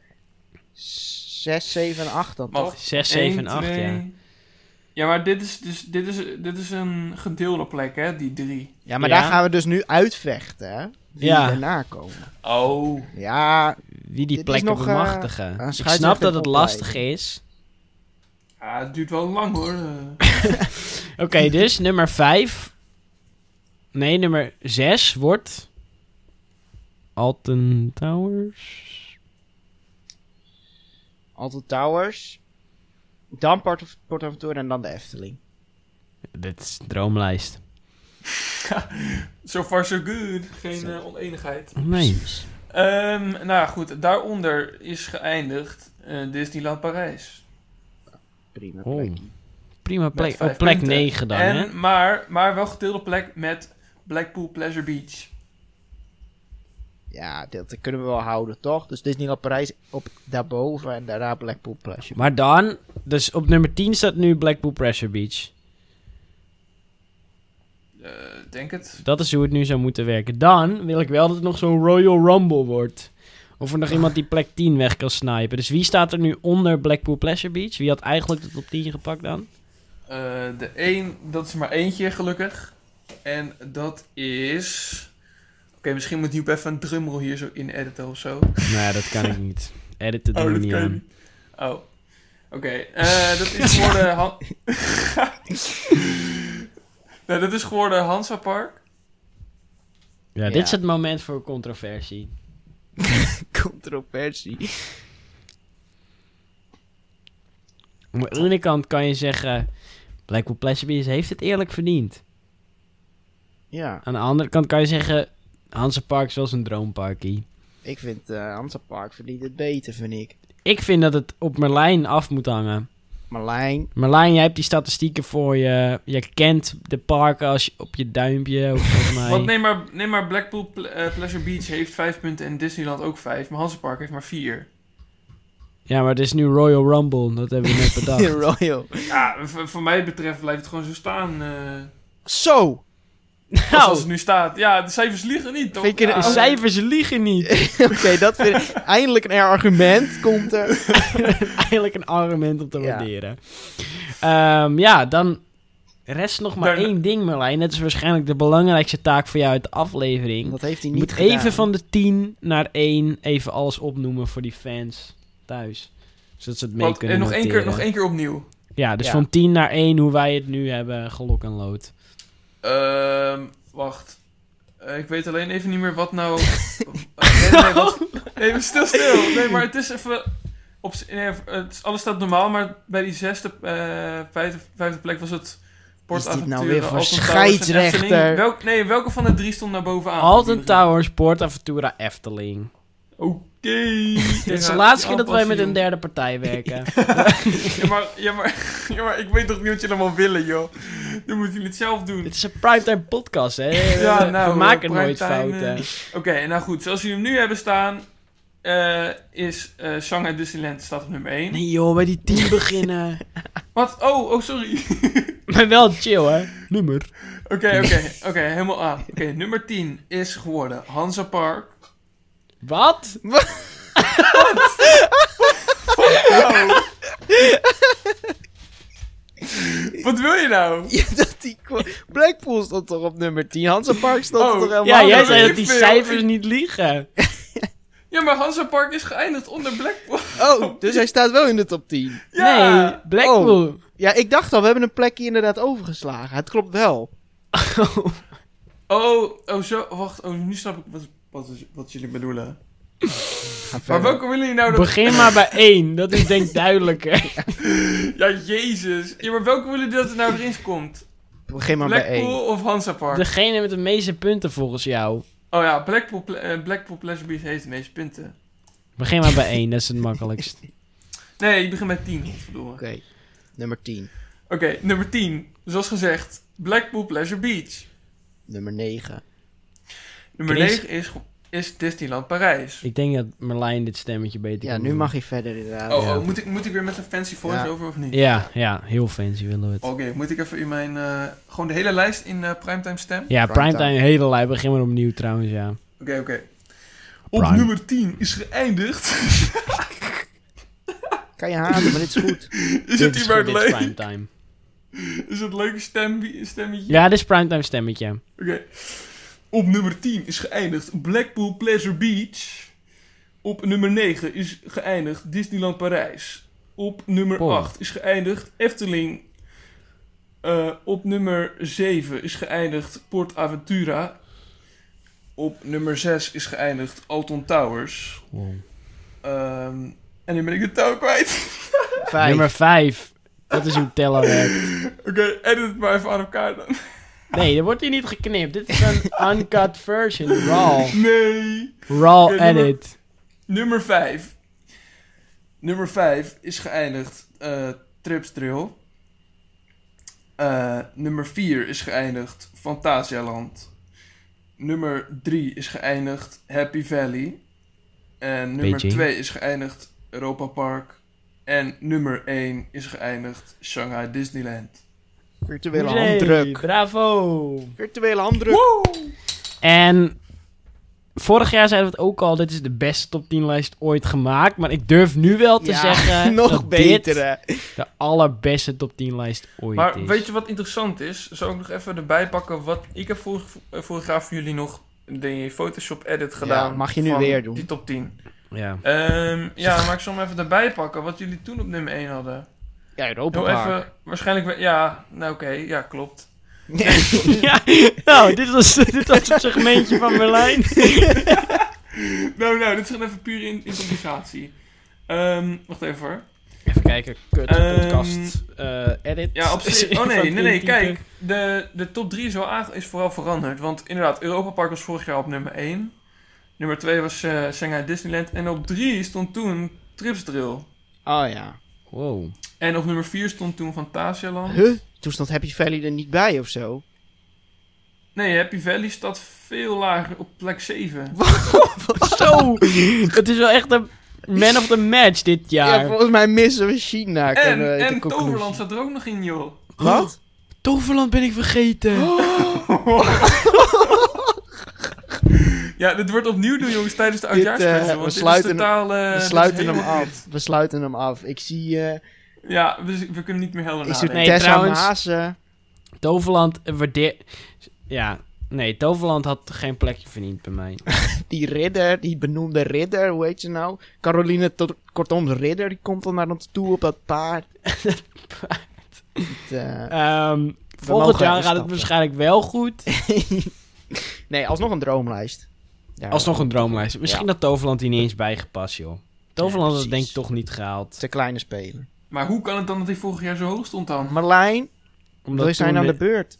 6, 7 en 8 dan, Mag. toch? 6, 7 en 1, 8, 2. ja. Ja, maar dit is, dus, dit, is, dit is een gedeelde plek, hè, die drie. Ja, maar Ja. daar gaan we dus nu uitvechten, hè? Wie Ja. daarna komen. Oh. Ja, Wie die plekken nog, eh, bemachtigen. ik snap dat het lastig is. Ja, het duurt wel lang, hoor. Eh, Oké, dus nummer 5. Nee, nummer 6 wordt... Alton Towers? Alton Towers. Dan Port, Port Aventura en dan de Efteling. Dit is een droomlijst. so far so good. Geen eh, oneenigheid. Nee. Ehm, nou ja, goed. Daaronder is geëindigd eh, Disneyland Parijs. Prima Oh. plekje. Prima plek. Op plek punten. 9 dan, en, hè? Maar, maar wel gedeelde plek met Blackpool Pleasure Beach. Ja, dat kunnen we wel houden, toch? Dus Disneyland Parijs op daarboven en daarna Blackpool Pleasure. Maar dan... Dus op nummer 10 staat nu Blackpool Pressure Beach. Eh, denk het. Dat is hoe het nu zou moeten werken. Dan wil ik wel dat het nog zo'n Royal Rumble wordt. Of er nog iemand die plek 10 weg kan snipen. Dus wie staat er nu onder Blackpool Pleasure Beach? Wie had eigenlijk de top 10 gepakt dan? Eh, de één, dat is maar eentje gelukkig. En dat is... Oké, misschien moet Joep even een drumroll hier zo in editen of zo. Nee, dat kan ik niet. Editen doen Oh, we dat niet kan aan. Oh. Oké, eh, dat is geworden... Han- nee, dat is geworden Hansa Park. Ja, Ja. dit is het moment voor controversie. Controversie. Aan de ene kant kan je zeggen... Blackpool Pleasure Beach heeft het eerlijk verdiend. Ja, Aan de andere kant kan je zeggen... Hansa Park is wel zijn droomparkie. ik vind eh Hansa Park verdient het beter, vind ik. Ik vind dat het op Merlijn af moet hangen. Marlijn. Merlijn, jij hebt die statistieken voor je. Je kent de parken als je, op je duimpje, mij. Want neem maar, neem maar Blackpool Ple- eh, Pleasure Beach heeft vijf punten en Disneyland ook vijf. Maar Hansenpark heeft maar vier. Ja, maar het is nu Royal Rumble. Dat hebben we net bedacht. Royal. Ja, voor mij betreft blijft het gewoon zo staan. eh Zo! Zoals Nou, het nu staat. Ja, de cijfers liegen niet, toch? Vind ik Ja, een de cijfers liegen niet. Oké, dat vind ik... Eindelijk een argument komt er. Eigenlijk een argument om te Ja. waarderen. Ehm, ja, dan rest nog maar Daarna- één ding, Merlijn. Dat is waarschijnlijk de belangrijkste taak voor jou uit de aflevering. Dat heeft hij Je niet moet gedaan. even van de 10 naar 1 even alles opnoemen voor die fans thuis. Zodat ze het mee Want, kunnen en nog één, keer, nog één keer opnieuw. Ja, dus Ja. van 10 naar 1 hoe wij het nu hebben gelok en lood. Ehm, wacht. Eh, ik weet alleen even niet meer wat nou... Eh, nee, nee, wat... nee, maar stil, stil. Nee, maar het is even... Op, nee, het, is- alles staat normaal, maar bij die zesde, eh vijfde, vijfde plek was het... Is dit nou weer voor Alton scheidsrechter? Welk, nee, welke van de drie stond naar bovenaan? Alton Towers, Portaventura, Efteling. Oké. Dit is de laatste keer dat wij met een derde partij werken. Ja maar, ja, maar, ja, maar ik weet toch niet wat jullie allemaal willen, joh. Dan moeten jullie het zelf doen. Dit is een primetime podcast, hè? Ja, We- nou, we maken eh, nooit primetime, fouten. eh, Oké, nou goed. Zoals jullie hem nu hebben staan, eh, is eh Shanghai Disneyland staat op nummer 1. Nee joh, bij die 10 beginnen. Wat? Oh, oh, sorry. maar wel chill, hè? Nummer. Oké, oké, oké, helemaal aan. Oké, nummer 10 is geworden Hansa Park. Wat? Oh. Wat wil je nou? Ja, dat die... Blackpool stond toch op nummer 10? Hansa Park stond Oh, er toch helemaal Ja, jij zei dat die veel. cijfers niet liegen. Ja, maar Hansa Park is geëindigd onder Blackpool. Oh, dus hij staat wel in de top 10. Ja. Nee, Blackpool. Ja, ik dacht al, we hebben een plekje inderdaad overgeslagen. Het klopt wel. Oh, oh, zo. Wacht, oh, nu snap ik wat, wat, wat jullie bedoelen. Ga Maar welke willen jullie nou dat... Begin maar bij 1, dat is denk ik duidelijker. Ja, jezus. Ja, maar welke willen jullie dat er nou erin komt? Begin maar bij Blackpool 1. of Hansa Park? Degene met de meeste punten volgens jou. Oh ja, Blackpool, eh, Blackpool Pleasure Beach heeft de meeste punten. Begin maar bij 1, dat is het makkelijkst. Nee, ik begin met 10, godverdomme. Oké, nummer 10. Oké, nummer 10. Zoals gezegd, Blackpool Pleasure Beach. Nummer 9. Nummer Chris? 9 is, is Disneyland Parijs. Ik denk dat Merlijn dit stemmetje beter Ja, kan nu doen. mag hij verder inderdaad. Oh, ja. oh moet, ik, moet ik weer met een fancy voice-over of niet? Ja, ja, heel fancy willen we het. Oké, moet ik even in mijn... eh, gewoon de hele lijst in eh, primetime stem? Ja, Primetime. primetime hele lijp. Begin maar opnieuw trouwens, ja. Oké, oké. Op nummer 10 is geëindigd. Kan je haten, maar dit is goed. is Dit het is hier maar goed, dit is leuk? primetime. Is het leuke stem, stemmetje? Ja, dit is primetime stemmetje. Oké. Op nummer 10 is geëindigd Blackpool Pleasure Beach. Op nummer 9 is geëindigd Disneyland Parijs. Op nummer Oh. 8 is geëindigd Efteling. Eh, op nummer 7 is geëindigd Port Aventura. Op nummer 6 is geëindigd Alton Towers. Wow. Ehm, en nu ben ik de touw kwijt. 5. Nummer 5. Dat is hoe tellen werkt. Oké, edit het maar even aan elkaar dan. Nee, er wordt hier niet geknipt. Dit is een uncut version. Raw. Nee. Raw edit. Nummer 5. Nummer 5 is geëindigd eh Trips Trail. Eh, nummer 4 is geëindigd Fantasialand. Nummer 3 is geëindigd Happy Valley. En nummer Beijing. 2 is geëindigd Europa Park. En nummer 1 is geëindigd Shanghai Disneyland. Virtuele handdruk. Bravo. Virtuele handdruk. En vorig jaar zeiden we het ook al. Dit is de beste top 10 lijst ooit gemaakt. Maar ik durf nu wel te Ja, zeggen nog dat beter dit hè. de allerbeste top 10 lijst ooit Maar is. weet je wat interessant is? Zou ik nog even erbij pakken wat ik heb vorig, vorig jaar voor jullie nog de Photoshop edit gedaan. mag je nu van weer doen. Die top 10. Ja. Ehm, ja, maar ik zal hem even erbij pakken wat jullie toen op nummer 1 hadden. Ja, Europa Park. even, waarschijnlijk, ja, nou oké, ja, klopt. ja, nou, dit was, dit was het segmentje van Merlijn. Nou, nou, dit is gewoon even puur in, improvisatie. Ehm, wacht even hoor. Even kijken, kut, Ehm, podcast, eh, edit. Ja, op zich. Oh nee, nee, nee, kijk. De, de top 3 is, wel is vooral veranderd. Want inderdaad, Europa Park was vorig jaar op nummer 1. Nummer 2 was eh Shanghai Disneyland. En op 3 stond toen Tripsdrill. Oh ja. Wow. En op nummer 4 stond toen Fantasialand. Huh? Toen stond Happy Valley er niet bij of zo. Nee, Happy Valley staat veel lager op plek 7. Zo! Het is wel echt een man of the match dit Ja, jaar. volgens mij missen we China. En, we en. Toverland staat er ook nog in, joh. Wat? Toverland ben ik vergeten. Ja, dit wordt opnieuw doen, jongens, tijdens de Dit, oudjaarsspecial. eh, we sluiten totaal, eh, We sluiten hem af. We sluiten hem af. Ik zie... eh Ja, we, we kunnen niet meer helemaal ik zie nadenken. Nee, Tessa trouwens- Maassen. Toverland waardeer... Ja, nee, Toverland had geen plekje verdiend bij mij. Die ridder, die benoemde ridder, hoe heet ze nou? Caroline Tot- Kortoms ridder, die komt dan naar ons toe op dat paard. Het, eh, Ehm, volgend jaar gaat het waarschijnlijk wel goed. nee, alsnog een droomlijst. Ja, Alsnog een droomlijst. Misschien Ja. dat Toverland hier niet eens bijgepast, joh. Toverland had het precies. denk ik toch niet gehaald. Te kleine spelen. Maar hoe kan het dan dat hij vorig jaar zo hoog stond dan? Marlijn, Omdat we zijn aan de beurt.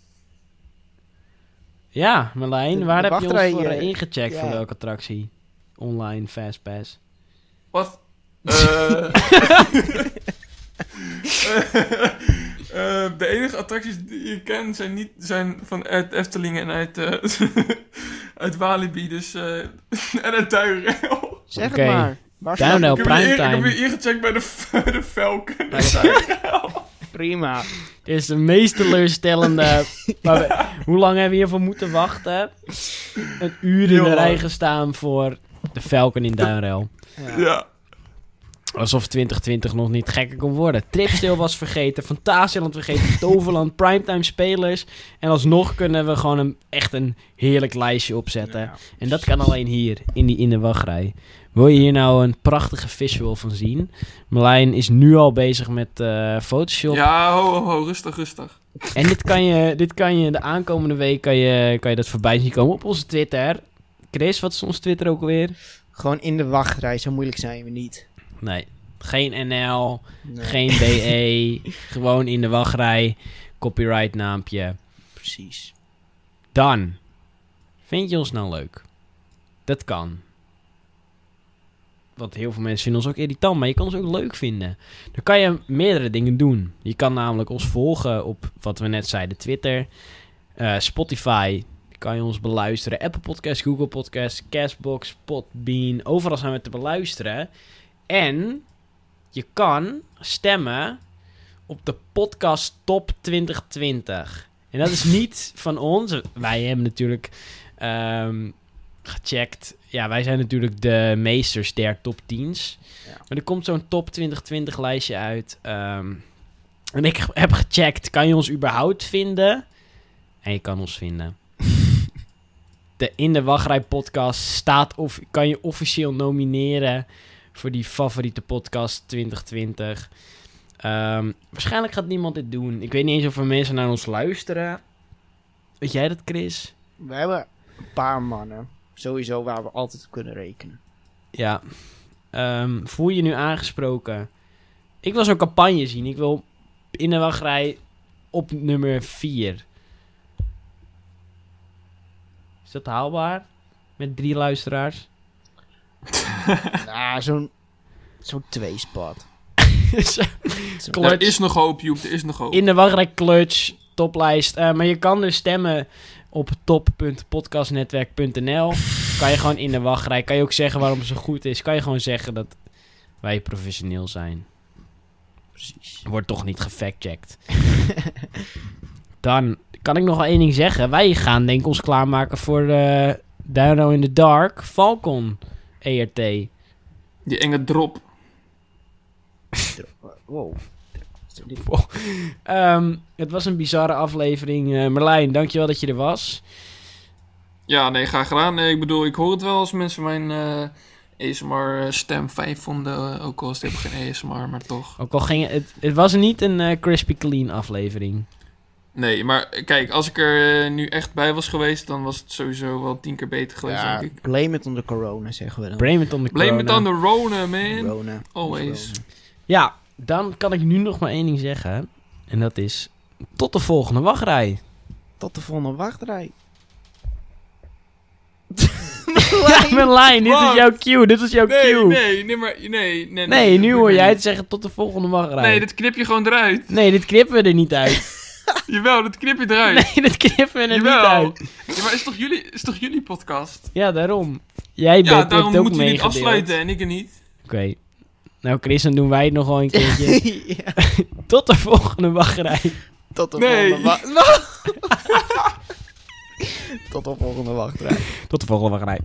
Ja, Marlijn, De- waar de heb je ons voor eh, eh, ingecheckt ja. voor welke attractie? Online, Fastpass. Wat? Eh, eh, de enige attracties die ik ken zijn, niet, zijn van uit Efteling en uit, eh, uit Walibi, dus, eh, en uit Duinrail. Zeg het maar. Waar Duinrail. het? Ik heb, primetime. weer ingecheckt bij de, bij de Falcon. Prima. Dit is de meest teleurstellende... maar we- hoe lang hebben we hiervoor moeten wachten? Een uur in Heel de rij lang. gestaan voor de Falcon in Duinrail. Ja. Ja. Alsof 2020 nog niet gekker kon worden. Tripstil was vergeten, Fantasieland vergeten, Toverland, Primetime Spelers. En alsnog kunnen we gewoon een, echt een heerlijk lijstje opzetten. Ja. En dat kan alleen hier, in, die, in de wachtrij. Wil je hier nou een prachtige visual van zien? Marlijn is nu al bezig met eh, Photoshop. Ja, ho, ho, ho, rustig, rustig. En dit kan, je, dit kan je de aankomende week kan je, kan je dat voorbij zien komen op onze Twitter. Chris, wat is ons Twitter ook alweer? Gewoon in de wachtrij, zo moeilijk zijn we niet. Nee, geen NL, Nee, geen BE, gewoon in de wachtrij, copyright naampje. Precies. Dan, vind je ons nou leuk? Dat kan. Want heel veel mensen vinden ons ook irritant, maar je kan ons ook leuk vinden. Dan kan je meerdere dingen doen. Je kan namelijk ons volgen op, wat we net zeiden, Twitter, eh, Spotify. Kan je ons beluisteren. Apple Podcast, Google Podcast, Castbox, Podbean. Overal zijn we te beluisteren. En je kan stemmen op de podcast Top 2020. En dat is niet van ons. Wij hebben natuurlijk ehm, gecheckt. Ja, wij zijn natuurlijk de meesters der top 10's. Ja. Maar er komt zo'n top 2020 lijstje uit. ehm, en ik heb gecheckt, kan je ons überhaupt vinden? En je kan ons vinden. De In de Wachtrij podcast staat of kan je officieel nomineren voor die favoriete podcast 2020. Ehm, waarschijnlijk gaat niemand dit doen. Ik weet niet eens of er mensen naar ons luisteren. Weet jij dat, Chris? We hebben een paar mannen. Sowieso waar we altijd op kunnen rekenen. Ja. Ehm, voel je je nu aangesproken? Ik wil zo'n campagne zien. Ik wil in de wachtrij op nummer 4. Is dat haalbaar? Met drie luisteraars? nou, zo'n zo'n tweespot. Zo, Clutch. Er is nog hoop, Joep, er is nog hoop. in de wachtrij clutch, toplijst. Eh, maar je kan dus stemmen op top.podcastnetwerk.nl. Kan je gewoon in de wachtrij. Kan je ook zeggen waarom ze goed is. Kan je gewoon zeggen dat wij professioneel zijn. Precies. Wordt toch niet gefactcheckt. Dan kan ik nog wel één ding zeggen. Wij gaan denk ik ons klaarmaken voor de Dino in the Dark Falcon ERT. Die enge drop. Wow. Dit- Ehm, het was een bizarre aflevering. Eh Merlijn, dankjewel dat je er was. Ja, nee, graag gedaan. Nee, ik bedoel, ik hoor het wel als mensen mijn eh ASMR-stem fijn vonden. eh, ook al is het helemaal geen ASMR, maar toch. Ook al ging het... Het was niet een eh, crispy clean aflevering. Nee, maar eh, kijk, als ik er eh, nu echt bij was geweest, dan was het sowieso wel tien keer beter geweest, Ja, denk ik. blame it on the corona, zeggen we dan. Blame it on the Blame it corona. on the Rona, man. Corona. Always. Corona. Ja, dan kan ik nu nog maar één ding zeggen. En dat is... Tot de volgende wachtrij. Tot de volgende wachtrij. Ja, mijn lijn. Dit is jouw cue. Dit is jouw Nee, cue. nee, nee, maar, nee, nee, nee. Nee, dat nu hoor jij niet. het zeggen tot de volgende wachtrij. Nee, dit knip je gewoon eruit. Nee, dit knippen we er niet uit. Jawel, dat knip je eruit. Nee, dit knippen we er niet uit. Ja, maar is toch jullie, is toch jullie podcast? Ja, daarom. Jij Ja, bent daarom het ook moeten jullie het meegedeeld. afsluiten en ik er niet. Oké. Nou Chris, dan doen wij het nog wel een keertje. Tot de volgende wachtrij. Tot de volgende wachtrij. Tot de volgende wachtrij. Tot de volgende wachtrij.